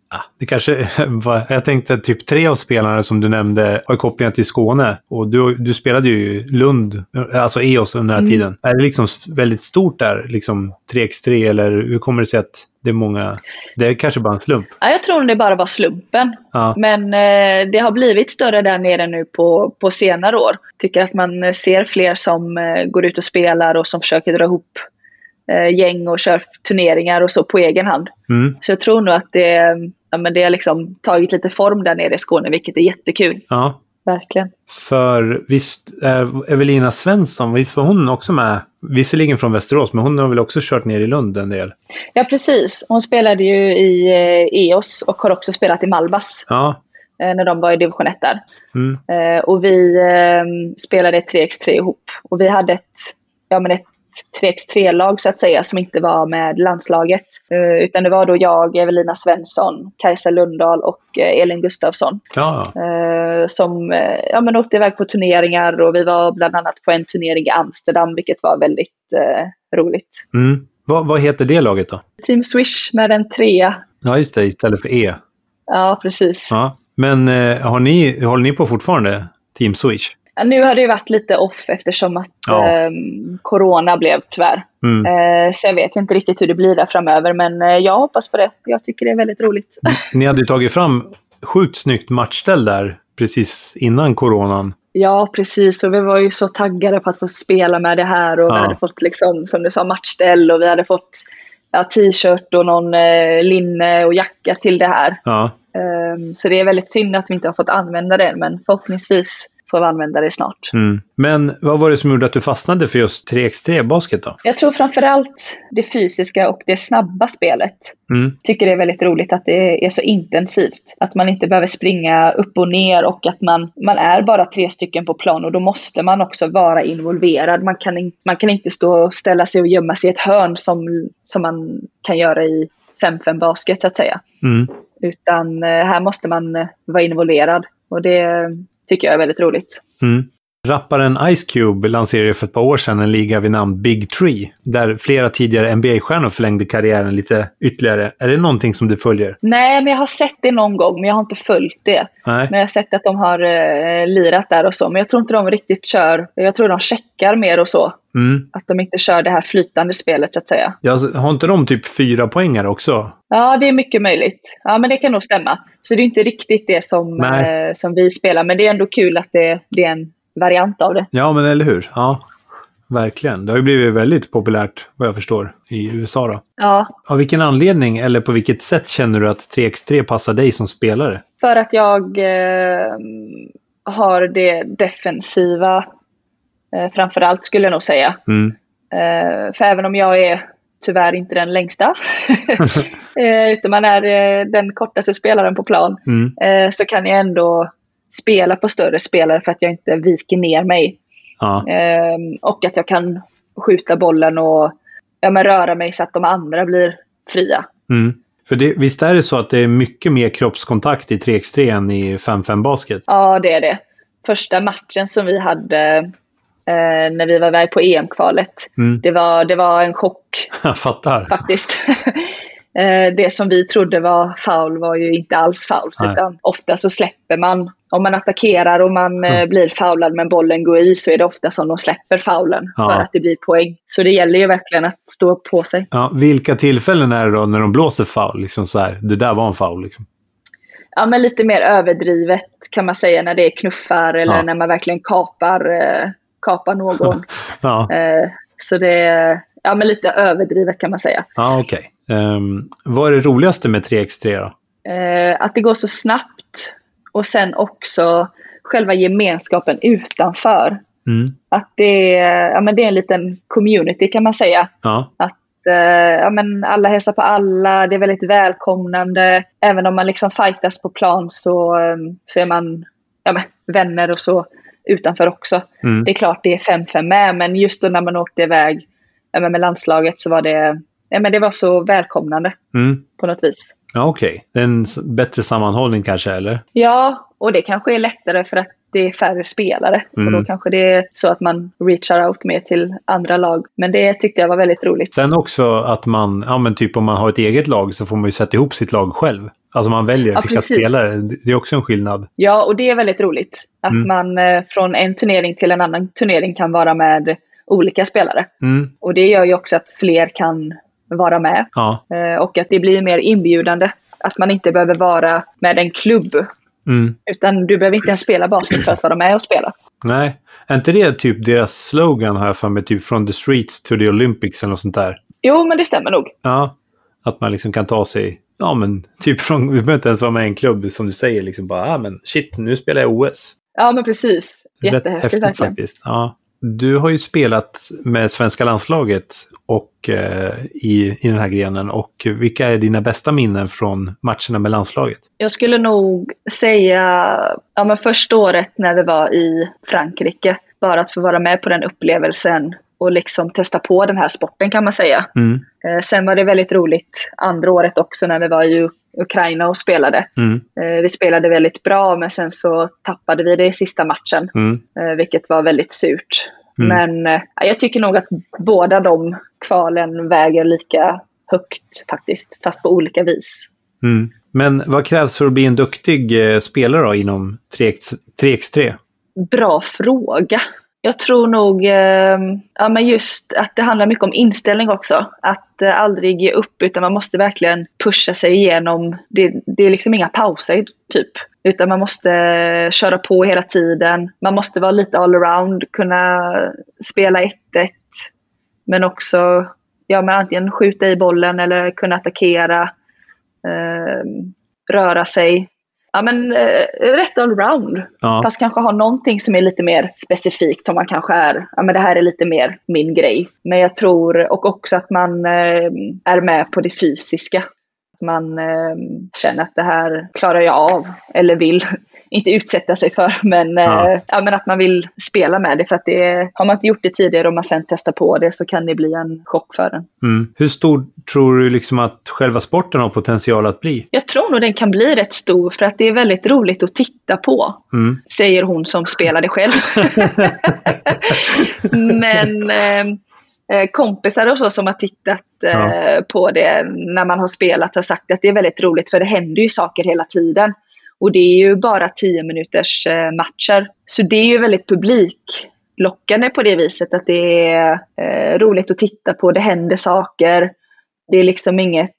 Ja, det kanske var, jag tänkte typ tre av spelarna som du nämnde har kopplingar till Skåne. Och du, du spelade ju Lund, alltså EOS under den här Mm. tiden. Är det liksom väldigt stort där, liksom 3x3 eller hur kommer det sig att det är många? Det är kanske bara en slump. Ja, jag tror det bara var slumpen. Ja. Men eh, det har blivit större där nere nu på, på senare år. Tycker att man ser fler som eh, går ut och spelar och som försöker dra ihop eh, gäng och kör turneringar och så på egen hand. Mm. Så jag tror nog att det, ja, men det har liksom tagit lite form där nere i Skåne, vilket är jättekul. Ja. verkligen. För visst, eh, Evelina Svensson, visst var hon också med? Visserligen från Västerås, men hon har väl också kört ner i Lund en del? Ja, precis. Hon spelade ju i eh, EOS och har också spelat i Malbas Ja. eh, när de var i division 1 där. Mm. Eh, och vi eh, spelade 3x3 ihop. Och vi hade ett, ja, men ett 3x3-lag så att säga som inte var med landslaget. Eh, utan det var då jag, Evelina Svensson, Kajsa Lundahl och eh, Elin Gustafsson Ja, eh, som ja, men åkte iväg på turneringar och vi var bland annat på en turnering i Amsterdam vilket var väldigt eh, roligt. mm. vad, vad heter det laget då? Team Swish med en trea. Ja, just det, istället för E. Ja, precis. Ja. Men eh, har ni, håller ni på fortfarande Team Swish? Nu har det varit lite off eftersom att Ja. eh, corona blev tyvärr. Mm. Eh, så jag vet inte riktigt hur det blir där framöver men eh, jag hoppas på det. Jag tycker det är väldigt roligt. Ni hade ju tagit fram sjukt snyggt matchställ där precis innan coronan. Ja, precis. Och vi var ju så taggade på att få spela med det här. Och Ja. vi hade fått, liksom, som du sa, matchställ och vi hade fått ja, t-shirt och någon eh, linne och jacka till det här. Ja. Ehm, så det är väldigt synd att vi inte har fått använda det, men förhoppningsvis får vi använda det snart. Mm. Men vad var det som gjorde att du fastnade för just 3x3-basket då? Jag tror framförallt det fysiska och det snabba spelet. Mm. Tycker det är väldigt roligt att det är så intensivt. Att man inte behöver springa upp och ner och att man, man är bara tre stycken på plan och då måste man också vara involverad. Man kan, in, man kan inte stå och ställa sig och gömma sig i ett hörn som, som man kan göra i 5-5 basket så att säga. Mm. Utan eh, här måste man eh, vara involverad och det tycker jag är väldigt roligt. Mm. Rapparen Ice Cube lanserade för ett par år sedan en liga vid namn Big Tree, där flera tidigare NBA-stjärnor förlängde karriären lite ytterligare. Är det någonting som du följer? Nej, men jag har sett det någon gång, men jag har inte följt det. Nej? Men jag har sett att de har eh, lirat där och så, men jag tror inte de riktigt kör. Jag tror de checkar mer och så. Mm. Att de inte kör det här flytande spelet så att säga. Ja, har inte de typ fyra poänger också? Ja, det är mycket möjligt. Ja, men det kan nog stämma. Så det är inte riktigt det som, eh, som vi spelar, men det är ändå kul att det, det är en variant av det. Ja, men eller hur? Ja, verkligen. Det har ju blivit väldigt populärt, vad jag förstår, i USA då. Ja, Av vilken anledning eller på vilket sätt känner du att 3x3 passar dig som spelare? för att jag eh, har det defensiva eh, framför allt skulle jag nog säga. Mm. Eh, för även om jag är tyvärr inte den längsta, eh, utan man är eh, den kortaste spelaren på plan, Mm. eh, så kan jag ändå spela på större spelare för att jag inte viker ner mig. Ja. Eh, och att jag kan skjuta bollen och ja, men röra mig så att de andra blir fria. Mm. För det, visst är det så att det är mycket mer kroppskontakt i 3x3 än i 5-5 basket? Ja, det är det. Första matchen som vi hade eh, när vi var iväg på EM-kvalet, Mm. det, var, det var en chock Jag fattar. faktiskt. Eh, det som vi trodde var foul var ju inte alls fouls, Nej. utan ofta så släpper man, om man attackerar och man Mm. blir foulad men bollen går i så är det ofta som de släpper foulen Ja. för att det blir poäng. Så det gäller ju verkligen att stå på sig. Ja, vilka tillfällen är det då när de blåser foul? Liksom så här, det där var en foul. Liksom. Ja, men lite mer överdrivet kan man säga när det är knuffar eller Ja. när man verkligen kapar, eh, kapar någon. Ja, eh, så det är ja, men lite överdrivet kan man säga. ja okej. Ehm, vad är det roligaste med 3x3 då? Eh, att det går så snabbt och sen också själva gemenskapen utanför. Mm. Att det är, ja, men det är en liten community kan man säga. Ja. Att eh, ja, men alla hälsar på alla, det är väldigt välkomnande. Även om man liksom fightas på plan så, eh, så är man ja, men, vänner och så utanför också. Mm. Det är klart det är 5-5 med, men just då när man åkte iväg ja, med landslaget så var det, ja, men det var så välkomnande Mm. på något vis. Ja, okej. En s- bättre sammanhållning kanske, eller? Ja, och det kanske är lättare för att det är färre spelare. Mm. Och då kanske det är så att man reachar out mer till andra lag. Men det tyckte jag var väldigt roligt. Sen också att man, ja men typ om man har ett eget lag så får man ju sätta ihop sitt lag själv. Alltså man väljer Ja, vilka precis. spelare. Det är också en skillnad. Ja, och det är väldigt roligt. Att Mm. man eh, från en turnering till en annan turnering kan vara med olika spelare. Mm. Och det gör ju också att fler kan vara med. Ja. Eh, och att det blir mer inbjudande. Att man inte behöver vara med en klubb. Mm. Utan du behöver inte ens spela basket för att vara med och spela. Nej. Är inte det typ deras slogan har jag för mig, typ från the streets to the Olympics eller något sånt där? Jo, men det stämmer nog. Ja. Att man liksom kan ta sig, ja men typ från, vi behöver inte ens vara med i en klubb som du säger liksom bara, ah men shit, nu spelar jag OS. Ja, men precis. Rätt Jättehäftigt häftigt verkligen. faktiskt. Ja. Du har ju spelat med svenska landslaget och, eh, i, i den här grenen. Och vilka är dina bästa minnen från matcherna med landslaget? Jag skulle nog säga, ja men första året när vi var i Frankrike, bara att få vara med på den upplevelsen och liksom testa på den här sporten kan man säga. Mm, Eh, sen var det väldigt roligt andra året också när vi var i Ukraina och spelade. mm, Eh, vi spelade väldigt bra men sen så tappade vi det i sista matchen, mm, eh, vilket var väldigt surt. Mm. Men eh, jag tycker nog att båda de kvalen väger lika högt faktiskt, fast på olika vis. mm. Men vad krävs för att bli en duktig spelare då inom 3x, 3x3? Bra fråga. Jag tror nog ehm, ja, men just att det handlar mycket om inställning också. Att eh, aldrig ge upp utan man måste verkligen pusha sig igenom. Det, det är liksom inga pauser typ. Utan man måste eh, köra på hela tiden. Man måste vara lite allround, kunna spela 1-1. Men också ja, men antingen skjuta i bollen eller kunna attackera. Eh, röra sig. Ja men eh, rätt allround. Ja. Fast kanske ha någonting som är lite mer specifikt som man kanske är, ja men det här är lite mer min grej. Men jag tror, och också att man eh, är med på det fysiska. Att man eh, känner att det här klarar jag av, eller vill. Inte utsätta sig för, men, Ja. eh, ja, men att man vill spela med det. För att det, har man inte gjort det tidigare och man sen testar på det så kan det bli en chock för en. Mm. Hur stor tror du liksom att själva sporten har potential att bli? Jag tror nog den kan bli rätt stor för att det är väldigt roligt att titta på. Mm. säger hon som spelade själv. Men eh, eh, kompisar och så som har tittat eh, Ja. på det när man har spelat har sagt att det är väldigt roligt för det händer ju saker hela tiden. Och det är ju bara 10 minuters eh, matcher. Så det är ju väldigt publiklockande på det viset att det är eh, roligt att titta på. Det händer saker. Det är liksom inget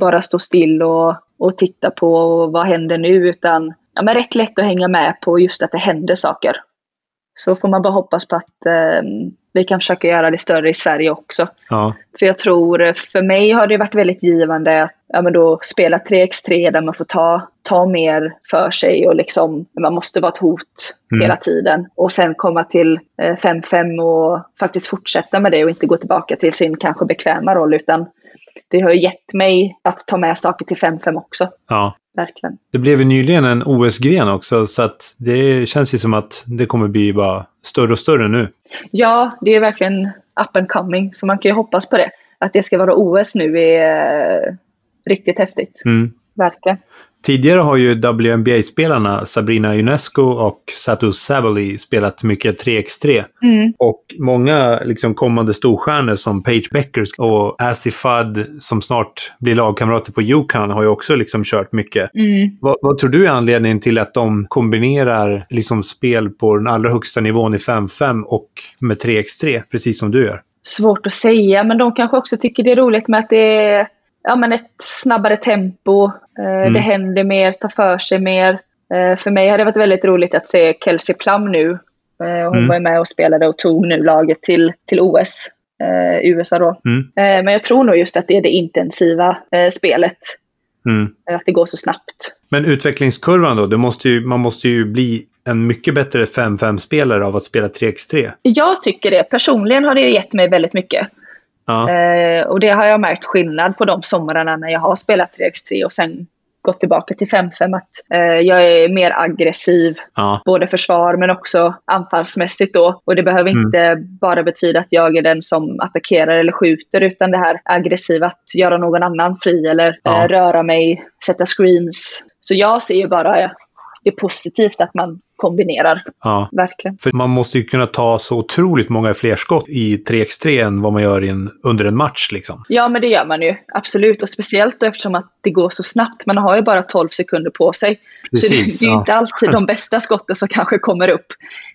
bara stå still och, och titta på vad händer nu utan ja, men rätt lätt att hänga med på just att det händer saker. Så får man bara hoppas på att eh, vi kan försöka göra det större i Sverige också. Ja. För jag tror, för mig har det varit väldigt givande att ja, men då spela 3x3 där man får ta, ta mer för sig och liksom, man måste vara ett hot Mm. hela tiden. Och sen komma till eh, 5-5 och faktiskt fortsätta med det och inte gå tillbaka till sin kanske bekväma roll utan det har gett mig att ta med saker till 5-5 också. ja. Verkligen. Det blev ju nyligen en OS-gren också, så att det känns ju som att det kommer bli bara större och större nu. Ja, det är verkligen up and coming, så man kan ju hoppas på det. Att det ska vara OS nu är eh, riktigt häftigt. Mm. Verkligen. Tidigare har ju WNBA-spelarna Sabrina Ionescu och Satu Sabali spelat mycket 3x3. Mm. Och många liksom kommande storstjärnor som Paige Becker och Asif Fudd som snart blir lagkamrater på Yukon har ju också liksom kört mycket. Mm. Vad, vad tror du är anledningen till att de kombinerar liksom spel på den allra högsta nivån i 5-5 och med 3x3, precis som du gör? Svårt att säga, men de kanske också tycker det är roligt med att det är ja, men ett snabbare tempo. Eh, Det händer mer, tar för sig mer. Eh, för mig har det varit väldigt roligt att se Kelsey Plum nu. Eh, hon Mm. var med och spelade och tog nu laget till, till OS. I USA då. Mm. Men jag tror nog just att det är det intensiva spelet. Mm. Att det går så snabbt. Men utvecklingskurvan då? Måste ju, man måste ju bli en mycket bättre 5-5-spelare av att spela 3x3. Jag tycker det. Personligen har det gett mig väldigt mycket. Ja. Eh, och det har jag märkt skillnad på de somrarna när jag har spelat 3x3 och sen gått tillbaka till 5-5. Att eh, jag är mer aggressiv, ja. både försvar men också anfallsmässigt då. Och det behöver Mm. inte bara betyda att jag är den som attackerar eller skjuter utan det här aggressiva att göra någon annan fri eller Ja. eh, röra mig, sätta screens. Så jag ser ju bara det är positivt att man kombinerar, ja. verkligen. För man måste ju kunna ta så otroligt många fler skott i 3x3 än vad man gör en, under en match. Liksom. Ja, men det gör man ju. Absolut. Och speciellt då eftersom att det går så snabbt. Man har ju bara 12 sekunder på sig. så det, Precis, det är ju ja. inte alltid de bästa skotten som kanske kommer upp.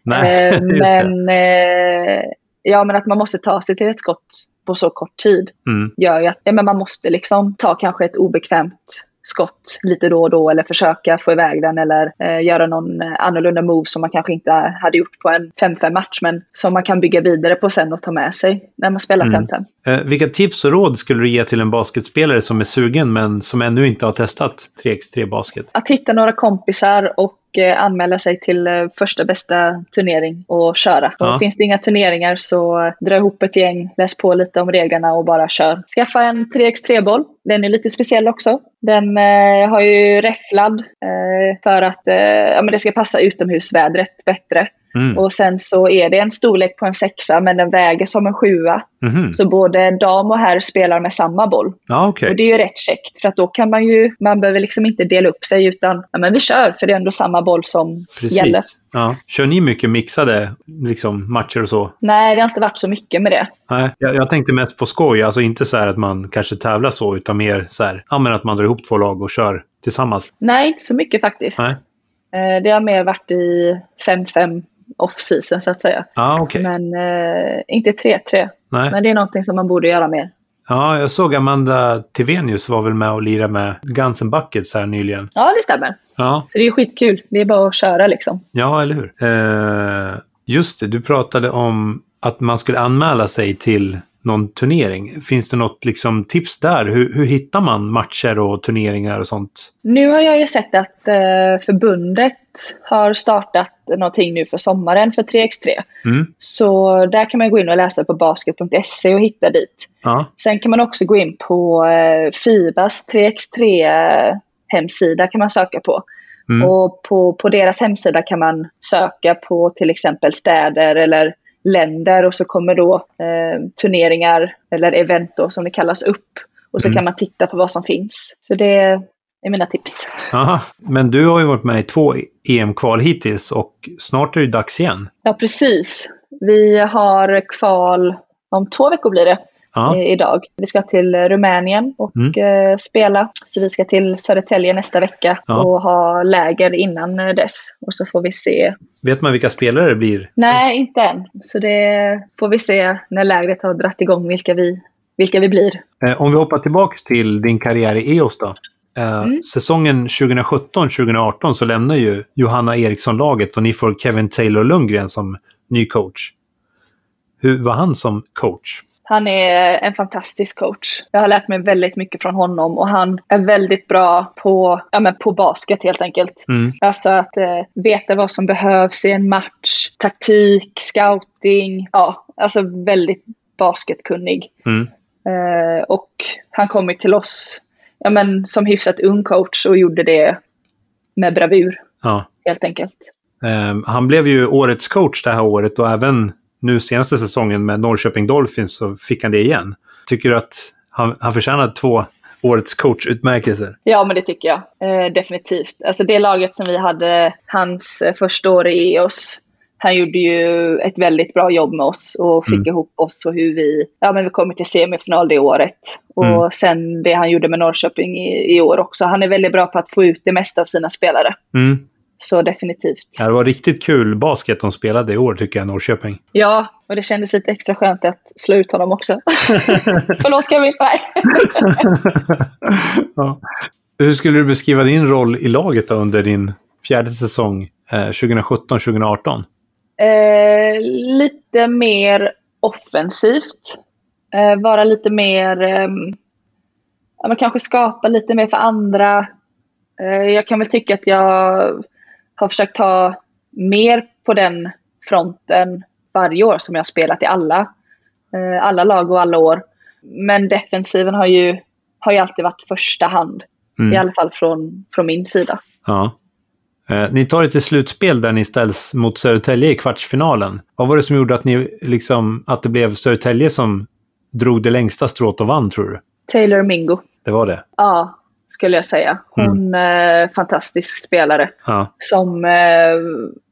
Nej, Eh, men, eh, ja, men att man måste ta sig till ett skott på så kort tid Mm. gör ju att ja, men man måste liksom ta kanske ett obekvämt skott lite då och då eller försöka få iväg den eller eh, göra någon eh, annorlunda move som man kanske inte hade gjort på en 5-5 match men som man kan bygga vidare på sen och ta med sig när man spelar Mm. 5-5. Eh, vilka tips och råd skulle du ge till en basketspelare som är sugen men som ännu inte har testat 3x3 basket? att hitta några kompisar och och eh, anmäla sig till eh, första bästa turnering och köra. Ja. Och finns det inga turneringar så dra ihop ett gäng, läs på lite om reglerna och bara kör. Skaffa en 3x3-boll. Den är lite speciell också. Den eh, har ju räfflad eh, för att eh, ja, men det ska passa utomhusvädret bättre. Mm. Och sen så är det en storlek på en sexa men den väger som en sjua. Mhm. Så både dam och herr spelar med samma boll. Ja, okej. Och det är ju rätt käckt för att då kan man ju, man behöver liksom inte dela upp sig utan ja, men vi kör för det är ändå samma boll som Precis. gäller. Ja. Kör ni mycket mixade liksom, matcher och så? Nej, det har inte varit så mycket med det. Nej, jag, jag tänkte mest på skoj. Alltså inte så här att man kanske tävlar så, utan mer så här, ja, men att man drar ihop två lag och kör tillsammans. Nej, inte så mycket faktiskt. Nej. Eh, Det har mer varit i 5-5 off-season så att säga. Ja, okej. Men eh, inte 3-3. Nej. Men det är någonting som man borde göra mer. Ja, jag såg Amanda Tivenius var väl med och lirade med Guns N' Buckets här nyligen. Ja, det stämmer. Ja, Så det är skitkul. Det är bara att köra liksom. ja eller hur? Eh, just det, du pratade om att man skulle anmäla sig till någon turnering. Finns det något liksom, tips där? Hur, hur hittar man matcher och turneringar och sånt? Nu har jag ju sett att eh, förbundet har startat någonting nu för sommaren för 3x3. Mm. Så där kan man gå in och läsa på basket.se och hitta dit. Ja, Sen kan man också gå in på eh, Fibas 3x3 eh, hemsida kan man söka på. Mm. Och på, på deras hemsida kan man söka på till exempel städer eller länder och så kommer då eh, turneringar eller event då, som det kallas upp. Och så Mm. kan man titta på vad som finns. Så det är mina tips. Aha. Men du har ju varit med i två EM-kval hittills och snart är det dags igen. Ja, precis. Vi har kval om två veckor blir det. Ja, idag. Vi ska till Rumänien och Mm. eh, spela. Så vi ska till Södertälje nästa vecka Ja. och ha läger innan eh, dess. Och så får vi se. vet man vilka spelare det blir? Nej, inte än. Så det får vi se när lägret har dratt igång vilka vi, vilka vi blir. Eh, om vi hoppar tillbaks till din karriär i EOS då. Eh, Mm. Säsongen 2017-2018 så lämnar ju Johanna Eriksson laget och ni får Kevin Taylor Lundgren som ny coach. Hur var han som coach? Han är en fantastisk coach. Jag har lärt mig väldigt mycket från honom och han är väldigt bra på, ja, men på basket helt enkelt. Mm. Alltså att eh, veta vad som behövs i en match, taktik, scouting. Ja, alltså väldigt basketkunnig. Mm. Eh, och han kom ju till oss ja, men, som hyfsat ung coach och gjorde det med bravur Ja. helt enkelt. Eh, han blev ju årets coach det här året och även nu senaste säsongen med Norrköping Dolphins så fick han det igen. Tycker du att han, han förtjänar två årets coachutmärkelser? Ja, men det tycker jag. Eh, definitivt. Alltså det laget som vi hade hans eh, första år i EOS. Han gjorde ju ett väldigt bra jobb med oss och fick Mm. ihop oss och hur vi, ja men vi kom till semifinal det året. Och Mm. sen det han gjorde med Norrköping i, i år också. Han är väldigt bra på att få ut det mesta av sina spelare. Mm. Så definitivt. Ja, Det var riktigt kul basket de spelade i år tycker jag, Norrköping. Ja, och det kändes lite extra skönt att slå ut honom också. Förlåt Kevin. Nej. ja. Hur skulle du beskriva din roll i laget då under din fjärde säsong eh, 2017-2018? Eh, lite mer offensivt. Eh, vara lite mer, ehm, ja, men kanske skapa lite mer för andra. Eh, jag kan väl tycka att jag har försökt ta mer på den fronten varje år som jag har spelat i alla, eh, alla lag och alla år. Men defensiven har ju, har ju alltid varit första hand. Mm. I alla fall från, från min sida. Ja. Eh, ni tar det till slutspel där ni ställs mot Södertälje i kvartsfinalen. Vad var det som gjorde att, ni, liksom, att det blev Södertälje som drog det längsta strået och vann, tror du? Taylor Mingo. Det var det? Ja, skulle jag säga. Hon är fantastisk spelare. Ja. Som, eh,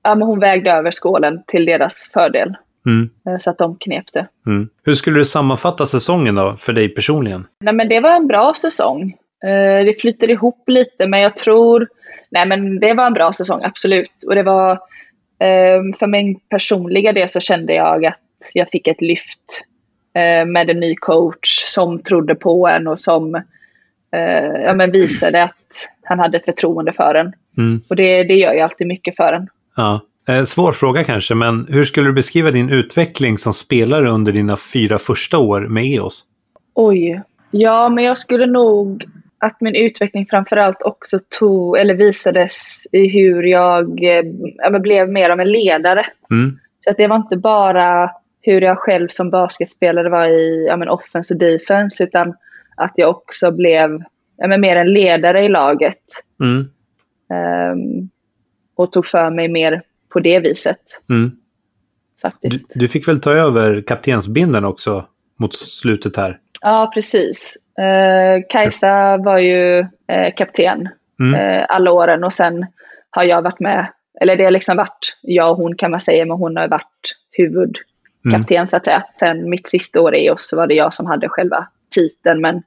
ja, men hon vägde över skålen till deras fördel. Mm. eh, Så att de knep det. Mm. Hur skulle du sammanfatta säsongen då, för dig personligen? Nej, men det var en bra säsong. Eh, Det flyter ihop lite, men jag tror... Nej, men det var en bra säsong, absolut. Och det var... eh, För min personliga del så kände jag att jag fick ett lyft eh, med en ny coach som trodde på en och som eh, ja, men visade att han hade ett förtroende för en. Mm. Och det, det gör ju alltid mycket för en. Ja. Svår fråga kanske, men hur skulle du beskriva din utveckling som spelare under dina fyra första år med EOS? Oj. Ja, men jag skulle nog att min utveckling framförallt också tog, eller visades i hur jag eh, ja, blev mer av en ledare. Mm. Så att det var inte bara hur jag själv som basketspelare var i ja, men offense och defense, utan att jag också blev ja, men mer en ledare i laget. Mm. Um, och tog för mig mer på det viset. Mm. Faktiskt. Du, du, fick väl ta över kaptensbinden också mot slutet här? Ja, precis. Uh, Kajsa var ju uh, kapten mm. uh, alla åren och sen har jag varit med, eller det har liksom varit jag och hon kan man säga, men hon har varit huvudkapten mm. så att säga. Sen mitt sista år i oss så var det jag som hade själva titeln, men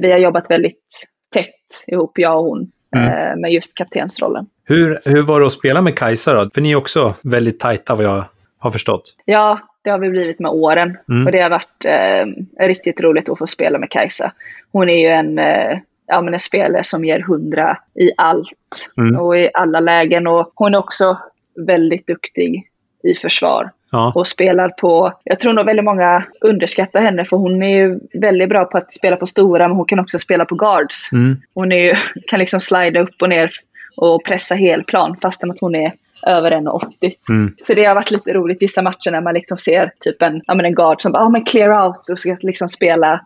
vi har jobbat väldigt tätt ihop, jag och hon, mm. med just kaptensrollen. Hur, hur var det att spela med Kajsa då? För ni är också väldigt tajta vad jag har förstått. Ja, det har vi blivit med åren. Mm. Och det har varit eh, riktigt roligt att få spela med Kajsa. Hon är ju en, eh, ja, men en spelare som ger hundra i allt mm. och i alla lägen. Och hon är också väldigt duktig i försvar. Ja. Och spelar på, jag tror nog väldigt många underskattar henne för hon är ju väldigt bra på att spela på stora men hon kan också spela på guards. Mm. Hon är ju, kan liksom slida upp och ner och pressa helplan fastän att hon är över 1,80. Mm. Så det har varit lite roligt vissa matcher när man liksom ser typ en, ja, men en guard som bara, ah, men clear out och ska liksom spela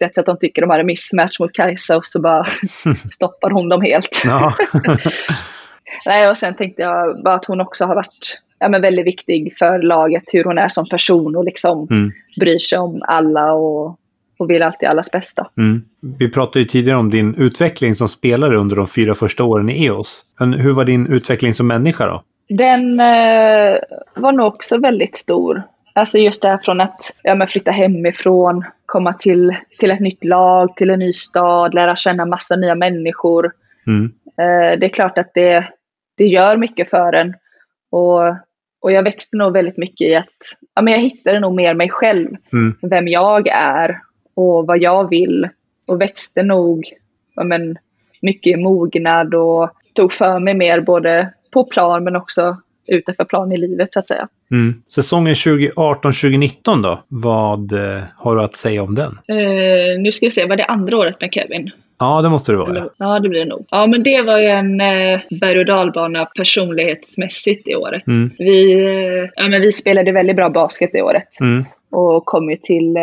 1 så att de tycker de har en missmatch mot Kajsa och så bara stoppar hon dem helt. Nej, och sen tänkte jag bara att hon också har varit ja, men väldigt viktig för laget, hur hon är som person och liksom mm. bryr sig om alla och och vill alltid allas bästa. Mm. Vi pratade ju tidigare om din utveckling som spelare under de fyra första åren i EOS. Men hur var din utveckling som människa då? Den eh, var nog också väldigt stor. Alltså just det här från att ja, men flytta hemifrån, komma till, till ett nytt lag, till en ny stad, lära känna massa nya människor. Mm. Eh, det är klart att det, det gör mycket för en. Och, och jag växte nog väldigt mycket i att ja, men jag hittade nog mer mig själv, mm. vem jag är och vad jag vill och växte nog ja, men, mycket i mognad och tog för mig mer både på plan men också utanför plan i livet så att säga. Mm. Säsongen 2018-2019 då? Vad eh, har du att säga om den? Eh, nu ska jag se, var det andra året med Kevin? Ja, det måste det vara. Eller, ja, det blir det nog. Ja, men det var ju en eh, berg och dalbana personlighetsmässigt i året. Mm. Vi, eh, ja, men vi spelade väldigt bra basket det året. Mm och kom ju till eh,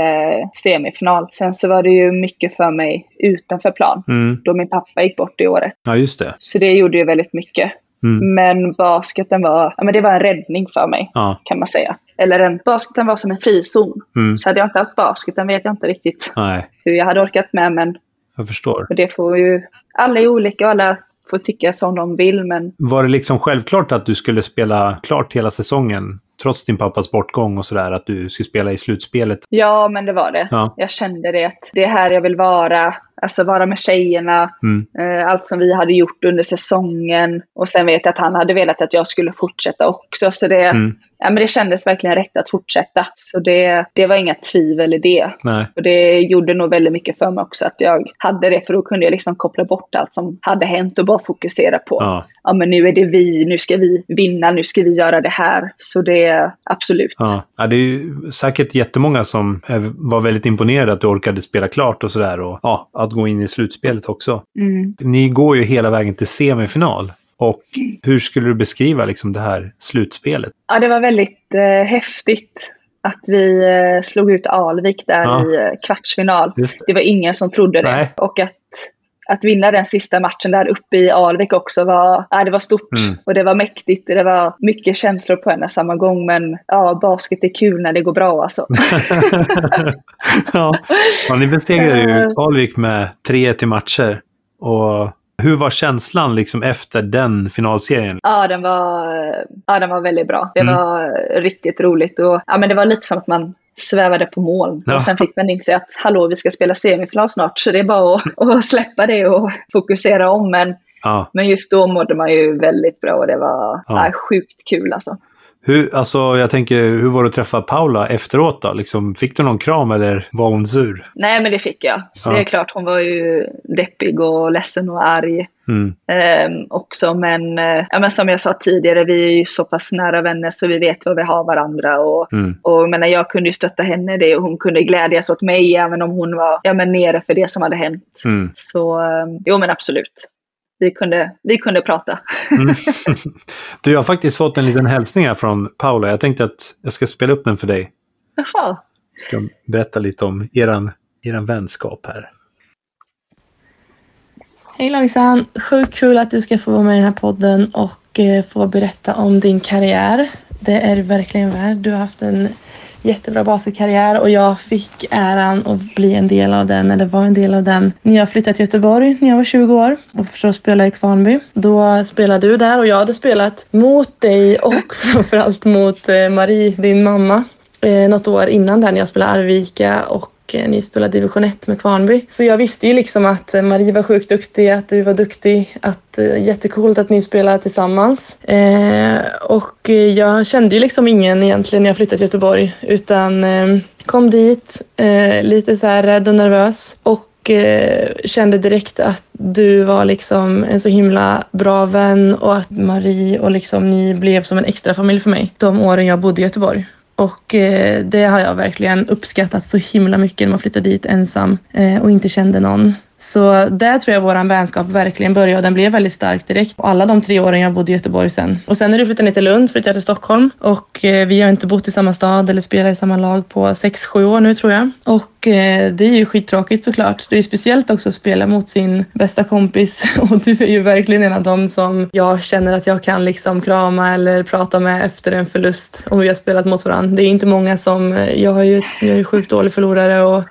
semifinal. Sen så var det ju mycket för mig utanför plan, mm. då min pappa gick bort det året. Ja, just det. Så det gjorde ju väldigt mycket. Mm. Men basketen var, ja, men det var en räddning för mig, ja. kan man säga. Eller en, basketen var som en frizon. Mm. Så hade jag inte haft basketen vet jag inte riktigt Nej. hur jag hade orkat med. Men jag förstår. Och det får ju, alla är olika och alla får tycka som de vill. Men... Var det liksom självklart att du skulle spela klart hela säsongen? Trots din pappas bortgång och sådär, att du skulle spela i slutspelet? Ja, men det var det. Ja. Jag kände det att det är här jag vill vara. Alltså vara med tjejerna, mm. eh, allt som vi hade gjort under säsongen. Och sen vet jag att han hade velat att jag skulle fortsätta också. Så det, mm. ja, men det kändes verkligen rätt att fortsätta. Så det, det var inga tvivel i det. Nej. Och det gjorde nog väldigt mycket för mig också att jag hade det. För då kunde jag liksom koppla bort allt som hade hänt och bara fokusera på ja. ja men nu är det vi, nu ska vi vinna, nu ska vi göra det här. Så det, absolut. Ja, ja det är säkert jättemånga som var väldigt imponerade att du orkade spela klart och sådär. Och ja, att gå in i slutspelet också. Mm. Ni går ju hela vägen till semifinal. Och hur skulle du beskriva liksom det här slutspelet? Ja, det var väldigt eh, häftigt att vi eh, slog ut Alvik där Ja. i eh, kvartsfinal. Det. Det var ingen som trodde det. Nej. Och att, att vinna den sista matchen där uppe i Alvik också var, ja, det var stort. Mm. Och det var mäktigt. Det var mycket känslor på en och samma gång. Men ja, basket är kul när det går bra alltså. ja. ja, ni besegrade ju. Alvik med 3-1 i matcher. Och hur var känslan liksom efter den finalserien? Ja, den var, ja, den var väldigt bra. Det Mm. var riktigt roligt. Och, ja, men det var lite som att man svävade på moln. Ja. Och sen fick man inse att hallå, vi ska spela semifinal snart. Så det är bara att, att släppa det och fokusera om. Men, Ja. men just då mådde man ju väldigt bra och det var Ja. ja. sjukt kul alltså. Hur, alltså, jag tänker, hur var det att träffa Paula efteråt då? Liksom, fick du någon kram eller var hon sur? Nej, men det fick jag. Ja. Det är klart, hon var ju deppig och ledsen och arg Mm. eh, också. Men, eh, ja, men som jag sa tidigare, vi är ju så pass nära vänner så vi vet vad vi har varandra. Och, Mm. och jag, menar, jag kunde ju stötta henne i det och hon kunde glädjas åt mig även om hon var ja, men nere för det som hade hänt. Mm. Så eh, jo, men absolut. Vi kunde, vi kunde prata. Mm. Du, jag har faktiskt fått en liten hälsning här från Paula. Jag tänkte att jag ska spela upp den för dig. Jaha. Jag ska berätta lite om eran, eran vänskap här. Hej Lojsan! Sjukt kul att du ska få vara med i den här podden och eh, få berätta om din karriär. Det är verkligen värd. Du har haft en jättebra basketkarriär och jag fick äran att bli en del av den, eller var en del av den, när jag flyttade till Göteborg när jag var 20 år och förstås spelade i Kvarnby. Då spelade du där och jag hade spelat mot dig och framförallt mot eh, Marie, din mamma, eh, något år innan där när jag spelade Arvika och och eh, ni spelade division 1 med Kvarnby. Så jag visste ju liksom att eh, Marie var sjukt duktig, att du var duktig, att eh, jättekult att ni spelade tillsammans. Eh, och jag kände ju liksom ingen egentligen när jag flyttade till Göteborg utan eh, kom dit eh, lite så här rädd och nervös och eh, kände direkt att du var liksom en så himla bra vän och att Marie och liksom ni blev som en extra familj för mig de åren jag bodde i Göteborg. Och eh, det har jag verkligen uppskattat så himla mycket när man flyttade dit ensam eh, och inte kände någon. Så där tror jag vår vänskap verkligen började och den blev väldigt stark direkt. Alla de tre åren jag bodde i Göteborg sen. Och sen när du flyttade ner till Lund flyttade jag till Stockholm och eh, vi har inte bott i samma stad eller spelat i samma lag på sex sju år nu tror jag. Och eh, det är ju skittråkigt såklart. Det är ju speciellt också att spela mot sin bästa kompis och du är ju verkligen en av dem som jag känner att jag kan liksom krama eller prata med efter en förlust och vi har spelat mot varandra. Det är inte många som, eh, jag har ju, jag är ju sjukt dålig förlorare och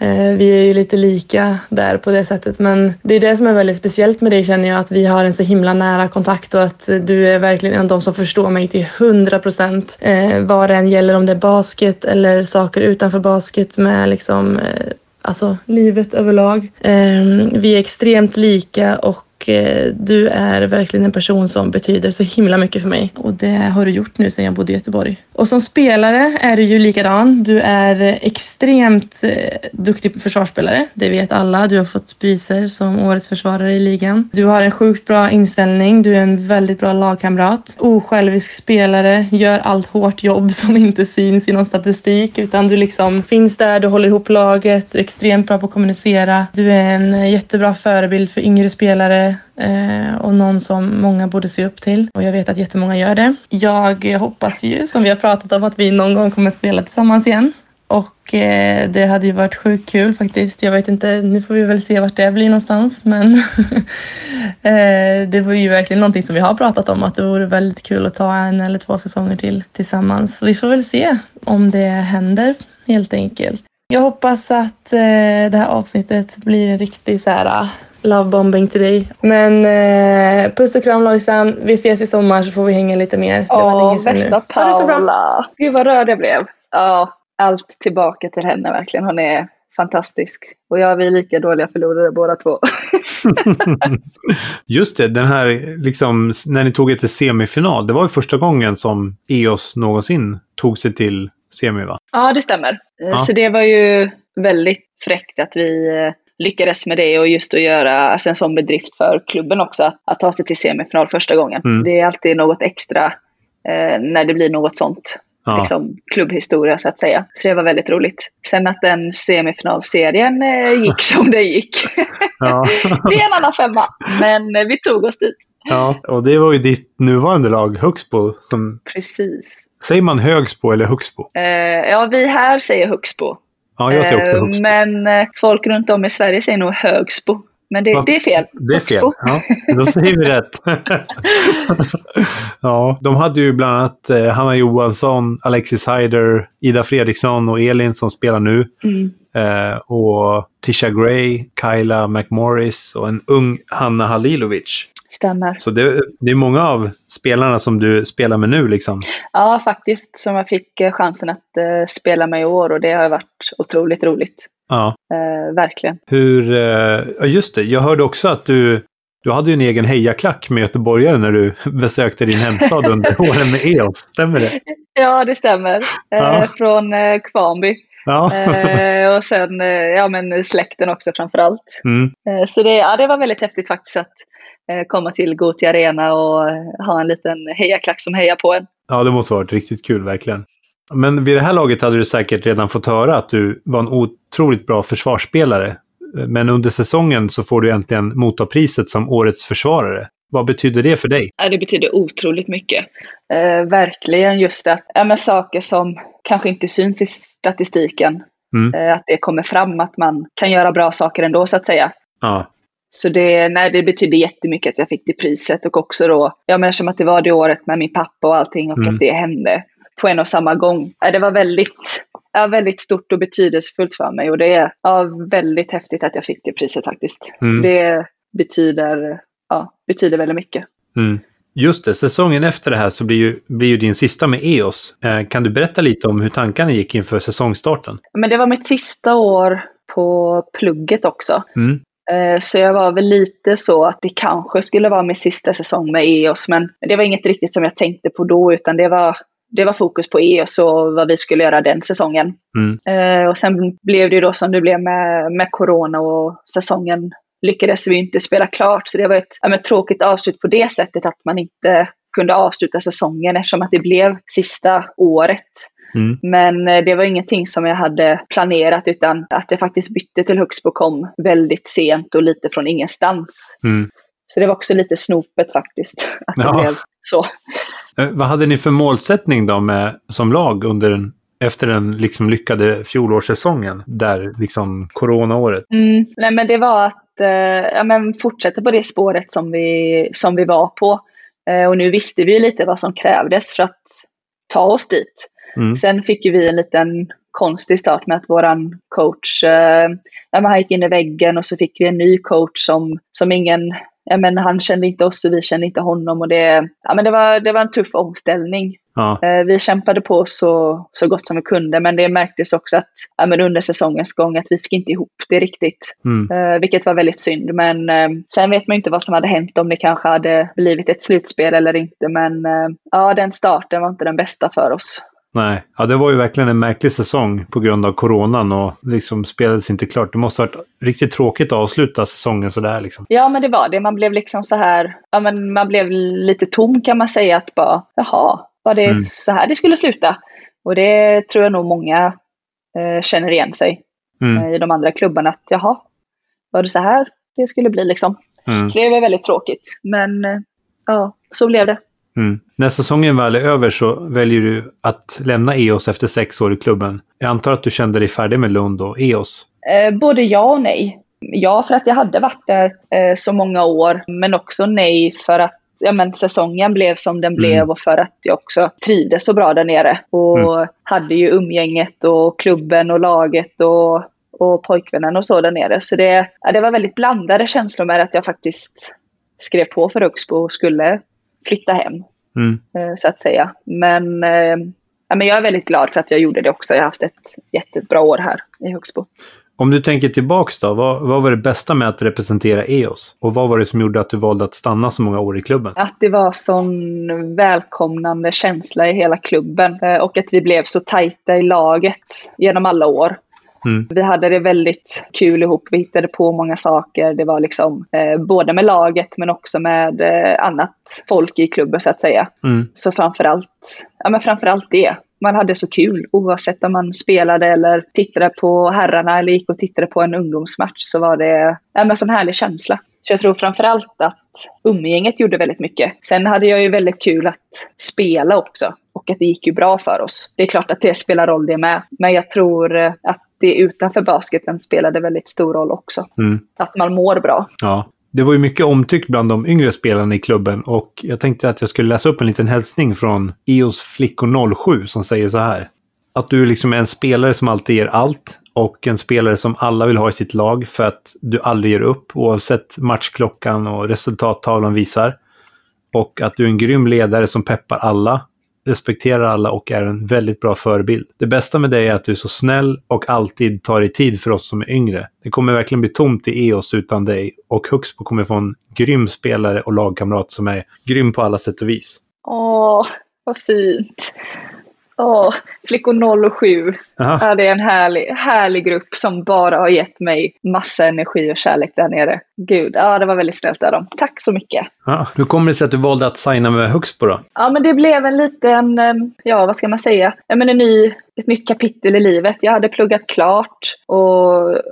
Eh, vi är ju lite lika där på det sättet men det är det som är väldigt speciellt med dig känner jag att vi har en så himla nära kontakt och att du är verkligen en av de som förstår mig till hundra procent eh, vad det än gäller om det är basket eller saker utanför basket med liksom eh, alltså livet överlag. Eh, vi är extremt lika och eh, du är verkligen en person som betyder så himla mycket för mig och det har du gjort nu sedan jag bodde i Göteborg. Och som spelare är du ju likadan. Du är extremt eh, duktig försvarsspelare. Det vet alla. Du har fått priser som årets försvarare i ligan. Du har en sjukt bra inställning. Du är en väldigt bra lagkamrat. Osjälvisk spelare. Gör allt hårt jobb som inte syns i någon statistik utan du liksom finns där. Du håller ihop laget. Du är extremt bra på att kommunicera. Du är en eh, jättebra förebild för yngre spelare Eh, och någon som många borde se upp till. Och jag vet att jättemånga gör det. Jag hoppas ju, som vi har pratat om, att vi någon gång kommer spela tillsammans igen. Och eh, det hade ju varit sjukt kul faktiskt. Jag vet inte, nu får vi väl se vart det blir någonstans. Men eh, det var ju verkligen någonting som vi har pratat om. Att det vore väldigt kul att ta en eller två säsonger till tillsammans. Så vi får väl se om det händer helt enkelt. Jag hoppas att eh, det här avsnittet blir en riktig så här lovebombing till dig. Men eh, puss och kram Lojsan. Vi ses i sommar så får vi hänga lite mer. Det var Åh, länge sedan nu. bästa Ha det så bra. Paula. Gud vad rörd jag blev. Ja, allt tillbaka till henne verkligen. Hon är fantastisk. Och jag vi är lika dåliga förlorare båda två. Just det, den här liksom när ni tog er till semifinal. Det var ju första gången som EOS någonsin tog sig till semi va? ja, det stämmer. Eh, Ja. Så det var ju väldigt fräckt att vi eh, lyckades med det och just att göra alltså en sån bedrift för klubben också. Att, att ta sig till semifinal första gången. Mm. Det är alltid något extra eh, när det blir något sånt. Ja. Liksom, klubbhistoria så att säga. Så det var väldigt roligt. Sen att den semifinalserien eh, gick som det gick. Ja. det är en annan femma. Men eh, vi tog oss dit. ja, och det var ju ditt nuvarande lag, Högsbo, som... Precis. Säger man Högsbo eller Högsbo? Eh, ja, vi här säger Högsbo. Ja, jag säger också Eh, Högsbo. Men eh, folk runt om i Sverige säger nog Högsbo. Men det, det är fel. Det är fel. Ja, då säger vi rätt. ja, de hade ju bland annat eh, Hanna Johansson, Alexis Heider, Ida Fredriksson och Elin som spelar nu. Mm. Eh, och Tisha Gray, Kyla McMorris och en ung Hanna Halilovic. Stämmer. Så det, det är många av spelarna som du spelar med nu liksom. Ja, faktiskt. Som jag fick eh, chansen att eh, spela med i år och det har varit otroligt roligt. Ja. Eh, verkligen. Hur, ja just det, jag hörde också att du Du hade ju en egen hejaklack med göteborgare när du besökte din hemstad under åren med EOS, stämmer det? Ja, det stämmer. Ja. Från Kvarnby. Ja. Eh, och sen eh, ja, men släkten också framför allt. Mm. Eh, så det, ja, det var väldigt häftigt faktiskt att komma till Gothia Arena och eh, ha en liten hejaklack som hejar på en. ja, det måste ha varit riktigt kul verkligen. Men vid det här laget hade du säkert redan fått höra att du var en otroligt bra försvarsspelare. Men under säsongen så får du äntligen motta priset som årets försvarare. Vad betyder det för dig? Ja, det betyder otroligt mycket. Eh, verkligen just att ja, saker som kanske inte syns i statistiken, Mm. eh, att det kommer fram, att man kan göra bra saker ändå så att säga. Ja, Så det, nej, det betydde jättemycket att jag fick det priset och också då, ja men eftersom att det var det året med min pappa och allting och Mm. att det hände på en och samma gång. Det var väldigt, ja, väldigt stort och betydelsefullt för mig och det är ja, väldigt häftigt att jag fick det priset faktiskt. Mm. Det betyder, ja, betyder väldigt mycket. Mm. Just det, säsongen efter det här så blir ju, blir ju din sista med EOS. Eh, kan du berätta lite om hur tankarna gick inför säsongstarten? Men det var mitt sista år på plugget också. Mm. Eh, Så jag var väl lite så att det kanske skulle vara min sista säsong med EOS, men det var inget riktigt som jag tänkte på då, utan det var, det var fokus på EOS och vad vi skulle göra den säsongen. Mm. Eh, Och sen blev det ju då som det blev med, med corona och säsongen lyckades vi inte spela klart, så det var ett ja, tråkigt avslut på det sättet att man inte kunde avsluta säsongen eftersom att det blev sista året. Mm. Men eh, det var ingenting som jag hade planerat utan att jag faktiskt bytte till Högsbo kom väldigt sent och lite från ingenstans. Mm. Så det var också lite snopet faktiskt att det Ja. blev så. Eh, vad hade ni för målsättning då med, som lag under efter den liksom lyckade fjolårssäsongen? Där liksom coronaåret. Mm, nej men det var att eh, ja, men fortsätta på det spåret som vi, som vi var på. Eh, och nu visste vi lite vad som krävdes för att ta oss dit. Mm. Sen fick vi en liten konstig start med att våran coach, eh, ja, han gick in i väggen och så fick vi en ny coach som, som ingen, ja, men han kände inte oss och vi kände inte honom och det, ja, men det, var, det var en tuff omställning. Ja. Eh, vi kämpade på så, så gott som vi kunde men det märktes också att ja, men under säsongens gång att vi fick inte ihop det riktigt. Mm. Eh, vilket var väldigt synd. Men eh, sen vet man inte vad som hade hänt om det kanske hade blivit ett slutspel eller inte. Men eh, ja, den starten var inte den bästa för oss. Nej, ja, det var ju verkligen en märklig säsong på grund av coronan och liksom spelades inte klart. Det måste ha varit riktigt tråkigt att avsluta säsongen sådär liksom. Ja, men det var det. Man blev liksom så här, ja men man blev lite tom kan man säga att bara, jaha, var det Mm. så här det skulle sluta? Och det tror jag nog många eh, känner igen sig Mm. eh, i de andra klubbarna att jaha, var det så här det skulle bli liksom? Mm. Så det var väldigt tråkigt. Men eh, ja, så blev det. Mm. När säsongen väl är över så väljer du att lämna EOS efter sex år i klubben. Jag antar att du kände dig färdig med Lund och EOS. Eh, både ja och nej. Ja, för att jag hade varit där eh, så många år, men också nej för att ja, men säsongen blev som den blev och för att jag också trivdes så bra där nere. Och hade ju umgänget och klubben och laget och, och pojkvännen och så där nere. Så det, ja, det var väldigt blandade känslor med att jag faktiskt skrev på för Högsbo och skulle flytta hem. Mm. eh, så att säga. Men, eh, ja, men jag är väldigt glad för att jag gjorde det också. Jag har haft ett jättebra år här i Högsbo. Om du tänker tillbaks då, vad, vad var det bästa med att representera EOS? Och vad var det som gjorde att du valde att stanna så många år i klubben? Att det var sån välkomnande känsla i hela klubben eh, och att vi blev så tajta i laget genom alla år. Mm. Vi hade det väldigt kul ihop. Vi hittade på många saker. Det var liksom eh, både med laget men också med eh, annat folk i klubben så att säga. Mm. Så framförallt, ja men framförallt det. Man hade så kul oavsett om man spelade eller tittade på herrarna eller gick och tittade på en ungdomsmatch så var det ja, men en sån härlig känsla. Så jag tror framförallt att umgänget gjorde väldigt mycket. Sen hade jag ju väldigt kul att spela också och att det gick ju bra för oss. Det är klart att det spelar roll det med, men jag tror eh, att det utanför basketen spelade väldigt stor roll också. Mm. Att man mår bra. Ja. Det var ju mycket omtyckt bland de yngre spelarna i klubben och jag tänkte att jag skulle läsa upp en liten hälsning från EOS flickor 07 som säger så här. Att du liksom är en spelare som alltid ger allt och en spelare som alla vill ha i sitt lag för att du aldrig ger upp oavsett matchklockan och resultattavlan visar. Och att du är en grym ledare som peppar alla respekterar alla och är en väldigt bra förebild. Det bästa med dig är att du är så snäll och alltid tar dig tid för oss som är yngre. Det kommer verkligen bli tomt i EOS utan dig och Huxbo kommer få en grym spelare och lagkamrat som är grym på alla sätt och vis. Åh, vad fint. Åh, Flickor 07. Ja, det är en härlig, härlig grupp som bara har gett mig massa energi och kärlek där nere. Gud, ja det var väldigt snällt av dem. Tack så mycket. Ja, hur kommer det sig att du valde att signa med Huxbo då? Ja, men det blev en liten, eh, ja vad ska man säga, ja, men en ny, ett nytt kapitel i livet. Jag hade pluggat klart och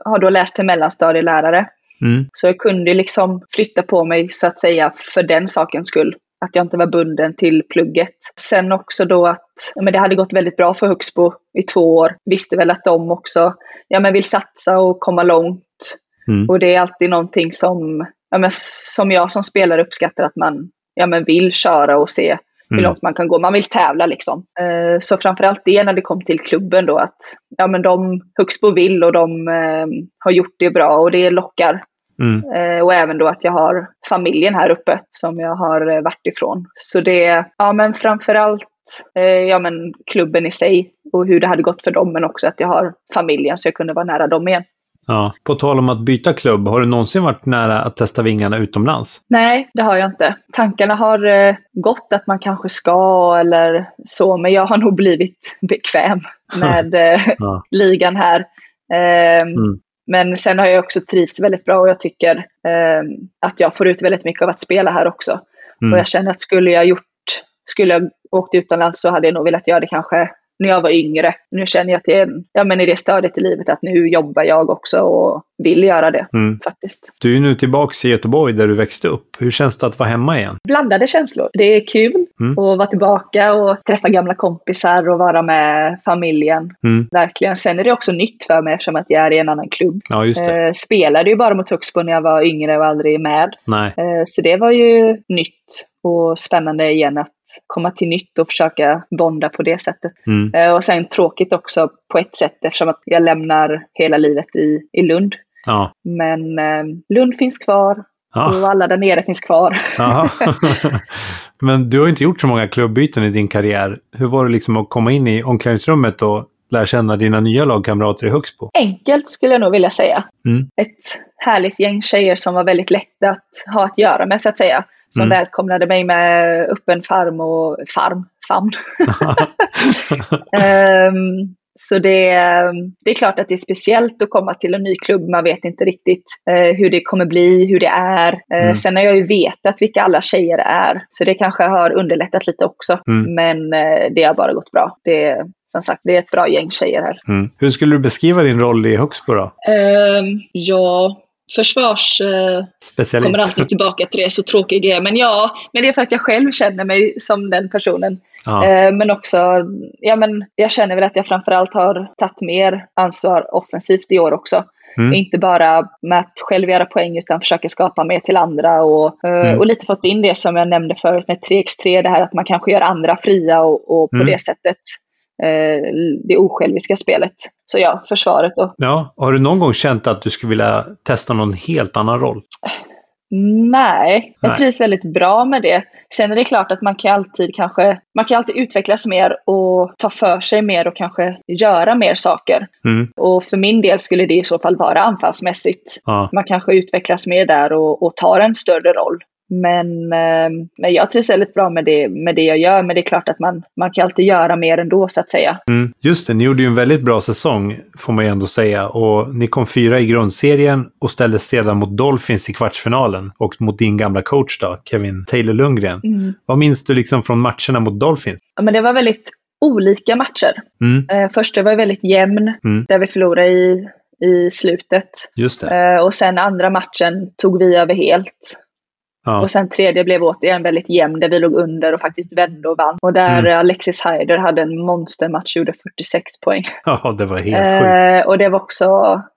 har då läst till mellanstadielärare. Mm. Så jag kunde liksom flytta på mig så att säga för den sakens skull att jag inte var bunden till plugget. Sen också då att men det hade gått väldigt bra för Huxbo i två år. Visste väl att de också ja, men vill satsa och komma långt. Mm. Och det är alltid någonting som, ja, men, som jag som spelare uppskattar att man ja, men vill köra och se hur mm. långt man kan gå. Man vill tävla liksom. Uh, så framförallt det när det kom till klubben då att ja, men de, Huxbo vill och de uh, har gjort det bra och det lockar. Mm. Eh, och även då att jag har familjen här uppe som jag har eh, varit ifrån. Så det, ja men framförallt eh, ja, men klubben i sig och hur det hade gått för dem men också att jag har familjen så jag kunde vara nära dem igen. Ja. På tal om att byta klubb, har du någonsin varit nära att testa vingarna utomlands? Nej, det har jag inte. Tankarna har eh, gått att man kanske ska eller så, men jag har nog blivit bekväm med eh, ja. ligan här. Eh, mm. Men sen har jag också trivts väldigt bra och jag tycker eh, att jag får ut väldigt mycket av att spela här också. Mm. Och jag känner att skulle jag gjort, skulle jag åkt utomlands så hade jag nog velat göra det kanske när jag var yngre. Nu känner jag att det är, ja, men i det stadiet i livet att nu jobbar jag också och vill göra det mm. faktiskt. Du är nu tillbaka i Göteborg där du växte upp. Hur känns det att vara hemma igen? Blandade känslor. Det är kul mm. att vara tillbaka och träffa gamla kompisar och vara med familjen. Mm. Verkligen. Sen är det också nytt för mig eftersom att jag är i en annan klubb. Ja, just det. Eh, spelade ju bara mot Huxbo när jag var yngre och aldrig med. Nej. Eh, så det var ju nytt och spännande igen att komma till nytt och försöka bonda på det sättet. Mm. Eh, och sen tråkigt också på ett sätt eftersom att jag lämnar hela livet i, i Lund. Ja. Men eh, Lund finns kvar ja. och alla där nere finns kvar. Men du har inte gjort så många klubbyten i din karriär. Hur var det liksom att komma in i omklädningsrummet och lära känna dina nya lagkamrater i Högsbo? Enkelt skulle jag nog vilja säga. Mm. Ett härligt gäng tjejer som var väldigt lätta att ha att göra med så att säga som mm. välkomnade mig med öppen farm och farm, famn. um, så det, det, är klart att det är speciellt att komma till en ny klubb. Man vet inte riktigt uh, hur det kommer bli, hur det är. Uh, mm. Sen har jag ju vetat vilka alla tjejer är, så det kanske har underlättat lite också. Mm. Men uh, det har bara gått bra. Det, som sagt, det är ett bra gäng tjejer här. Mm. Hur skulle du beskriva din roll i Högsbo då? Um, ja, försvars... Eh, Specialist. kommer alltid tillbaka till det, så tråkig är Men ja, men det är för att jag själv känner mig som den personen. Ja. Eh, men också, ja men jag känner väl att jag framförallt har tagit mer ansvar offensivt i år också. Mm. Inte bara med att själv göra poäng utan försöka skapa mer till andra och, eh, mm. och lite fått in det som jag nämnde förut med 3x3, det här att man kanske gör andra fria och, och på mm. det sättet det osjälviska spelet. Så ja, försvaret då. Ja, har du någon gång känt att du skulle vilja testa någon helt annan roll? Nej, jag trivs väldigt bra med det. Sen är det klart att man kan alltid kanske, man kan alltid utvecklas mer och ta för sig mer och kanske göra mer saker. Mm. Och för min del skulle det i så fall vara anfallsmässigt. Ja. Man kanske utvecklas mer där och, och tar en större roll. Men, eh, men jag trivs väldigt bra med det, med det jag gör. Men det är klart att man, man kan alltid göra mer ändå så att säga. Mm, just det, ni gjorde ju en väldigt bra säsong får man ju ändå säga. Och ni kom fyra i grundserien och ställdes sedan mot Dolphins i kvartsfinalen. Och mot din gamla coach då, Kevin Taylor Lundgren. Mm. Vad minns du liksom från matcherna mot Dolphins? Ja, men det var väldigt olika matcher. Mm. Eh, första var väldigt jämn, mm. där vi förlorade i, i slutet. Just det. Eh, och sen andra matchen tog vi över helt. Ja. Och sen tredje blev återigen väldigt jämn där vi låg under och faktiskt vände och vann. Och där mm. Alexis Heider hade en monstermatch och gjorde 46 poäng. Ja, det var helt sjukt. Eh, och det var också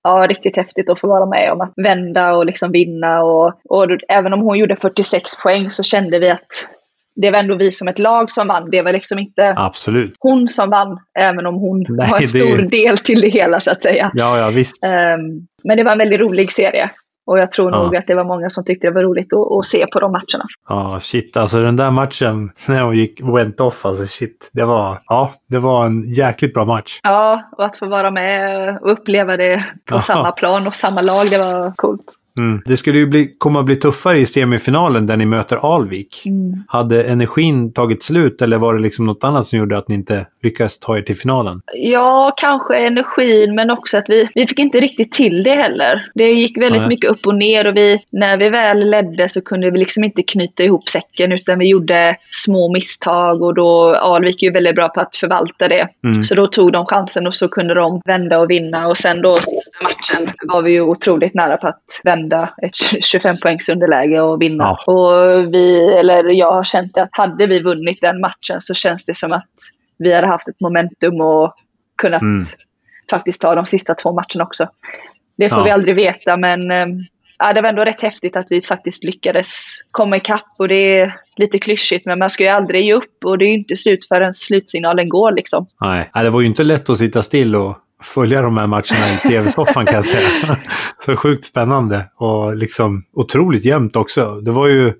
ja, riktigt häftigt att få vara med om att vända och liksom vinna. Och, och även om hon gjorde 46 poäng så kände vi att det var ändå vi som ett lag som vann. Det var liksom inte Absolut. hon som vann, även om hon Nej, har en stor det... del till det hela så att säga. Ja, ja visst. Um, men det var en väldigt rolig serie. Och jag tror Ja. nog att det var många som tyckte det var roligt att, att se på de matcherna. Ja, shit. Alltså den där matchen när hon gick went off, alltså shit. Det var, ja, det var en jäkligt bra match. Ja, och att få vara med och uppleva det på Ja. samma plan och samma lag, det var coolt. Mm. Det skulle ju bli, komma att bli tuffare i semifinalen där ni möter Alvik. Mm. Hade energin tagit slut eller var det liksom något annat som gjorde att ni inte lyckades ta er till finalen? Ja, kanske energin, men också att vi, vi fick inte riktigt till det heller. Det gick väldigt Nej. mycket upp och ner och vi, när vi väl ledde så kunde vi liksom inte knyta ihop säcken utan vi gjorde små misstag och då Alvik är ju väldigt bra på att förvalta det. Mm. Så då tog de chansen och så kunde de vända och vinna och sen då sista matchen var vi ju otroligt nära på att vända ett 25 poängs underläge och vinna. Och vi, eller jag har känt att hade vi vunnit den matchen så känns det som att vi hade haft ett momentum och kunnat Mm. faktiskt ta de sista två matcherna också. Det får Ja. vi aldrig veta men eh, ja, det var ändå rätt häftigt att vi faktiskt lyckades komma ikapp och det är lite klyschigt men man ska ju aldrig ge upp och det är ju inte slut förrän slutsignalen går liksom. Nej. Nej, det var ju inte lätt att sitta still och följa de här matcherna i tv-soffan kan jag säga. Så sjukt spännande och liksom otroligt jämnt också. Det var ju,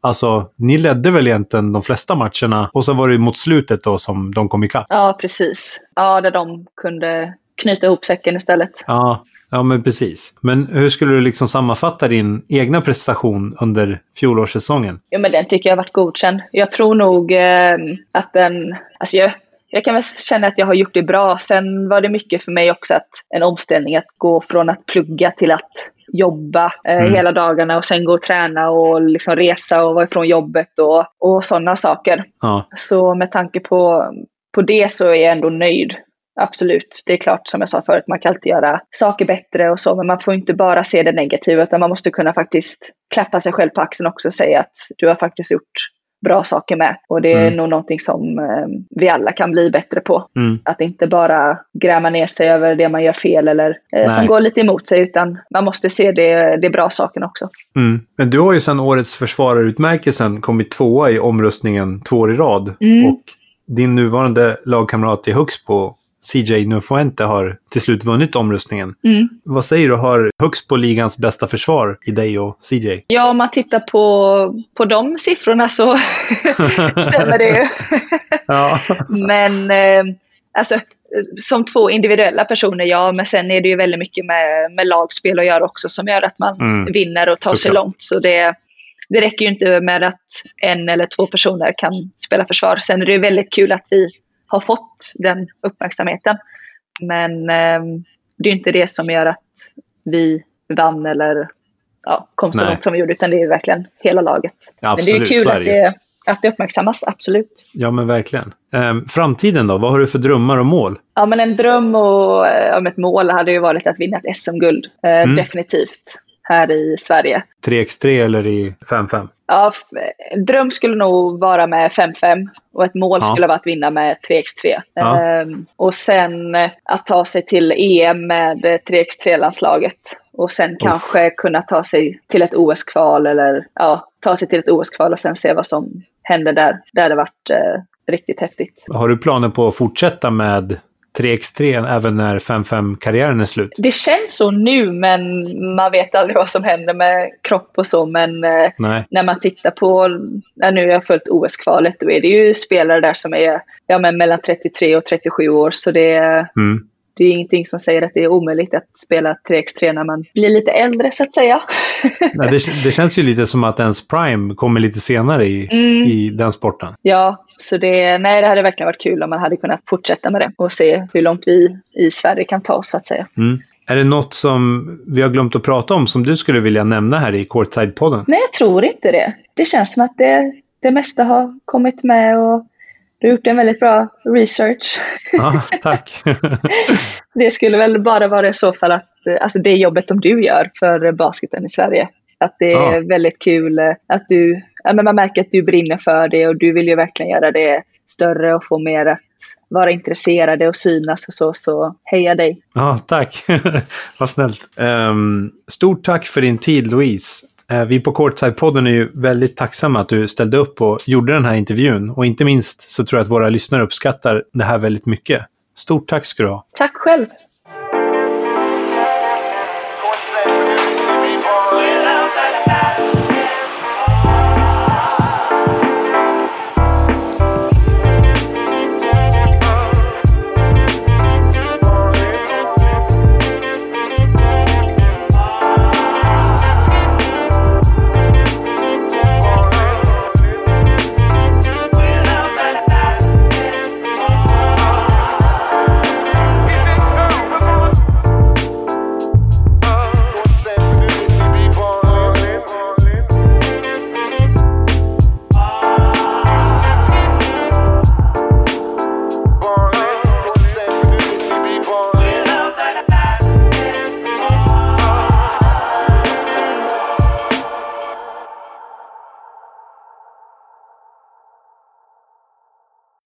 alltså, ni ledde väl egentligen de flesta matcherna och så var det mot slutet då som de kom ikapp. Ja, precis. Ja, där de kunde knyta ihop säcken istället. Ja, ja men precis. Men hur skulle du liksom sammanfatta din egna prestation under fjolårssäsongen? Jo, men den tycker jag har varit godkänd. Jag tror nog eh, att den... Alltså jag, jag kan väl känna att jag har gjort det bra. Sen var det mycket för mig också att en omställning att gå från att plugga till att jobba eh, Mm. hela dagarna och sen gå och träna och liksom resa och vara ifrån jobbet och, och sådana saker. Ja, Så med tanke på, på det så är jag ändå nöjd. Absolut. Det är klart som jag sa förut, man kan alltid göra saker bättre och så, men man får inte bara se det negativa utan man måste kunna faktiskt klappa sig själv på axeln också och säga att du har faktiskt gjort bra saker med. Och det är Mm. nog någonting som eh, vi alla kan bli bättre på. mm. Att inte bara gräma ner sig över det man gör fel eller eh, som går lite emot sig utan man måste se det, det bra sakerna också. Mm. Men du har ju sedan årets försvararutmärkelsen kommit tvåa i omröstningen två år i rad. Mm. Och din nuvarande lagkamrat i Huxpo, CJ Nufuente, har till slut vunnit omröstningen. Mm. Vad säger du, har Huxpo ligans bästa försvar i dig och CJ? Ja, om man tittar på, på de siffrorna så stämmer det ju. Ja. Men eh, alltså, som två individuella personer, ja. Men sen är det ju väldigt mycket med, med lagspel att göra också som gör att man Mm. vinner och tar sig Såklart. långt. Så det, det räcker ju inte med att en eller två personer kan spela försvar. Sen är det ju väldigt kul att vi har fått den uppmärksamheten. Men eh, det är inte det som gör att vi vann eller ja, kom så långt som vi gjorde, utan det är verkligen hela laget. Ja, Men det är absolut, kul är att det ju. det, att det uppmärksammas, absolut. Ja, men verkligen. Ehm, framtiden då? Vad har du för drömmar och mål? Ja, men en dröm och, eh, om ett mål hade ju varit att vinna ett SM-guld. Eh, Mm. Definitivt. Här i Sverige. 3x3 eller i 5-5? Ja, dröm skulle nog vara med 5-5 och ett mål Ja. skulle vara att vinna med 3x3. Ja. Ehm, och sen eh, att ta sig till EM med eh, 3x3-landslaget. Och sen kanske kunna ta sig till ett OS-kval eller ja, ta sig till ett OS-kval och sen se vad som händer där. Det hade varit eh, riktigt häftigt. Har du planer på att fortsätta med 3x3 även när 5-5-karriären är slut? Det känns så nu, men man vet aldrig vad som händer med kropp och så. Men eh, Nej. när man tittar på, när nu har jag följt OS-kvalet, då är det ju spelare där som är ja, men mellan 33 och 37 år. Så det, Mm. Det är ingenting som säger att det är omöjligt att spela 3x3 när man blir lite äldre, så att säga. Nej, det, det känns ju lite som att ens prime kommer lite senare i, Mm. i den sporten. Ja, så det, nej, det hade verkligen varit kul om man hade kunnat fortsätta med det och se hur långt vi i Sverige kan ta oss, så att säga. Mm. Är det något som vi har glömt att prata om som du skulle vilja nämna här i Courtside-podden? Nej, jag tror inte det. Det känns som att det, det mesta har kommit med och du har gjort en väldigt bra research. Ja, tack. Det skulle väl bara vara i så fall att, eh, alltså det jobbet som du gör för basketen i Sverige. Att det är Ja. väldigt kul eh, att du, ja, men man märker att du brinner för det och du vill ju verkligen göra det större och få mer att vara intresserade och synas och så, så heja dig. Ja, tack. Vad snällt. Ehm, stort tack för din tid, Louise. Eh, vi på Courtside-podden är ju väldigt tacksamma att du ställde upp och gjorde den här intervjun. Och inte minst så tror jag att våra lyssnare uppskattar det här väldigt mycket. Stort tack ska du ha. Tack själv!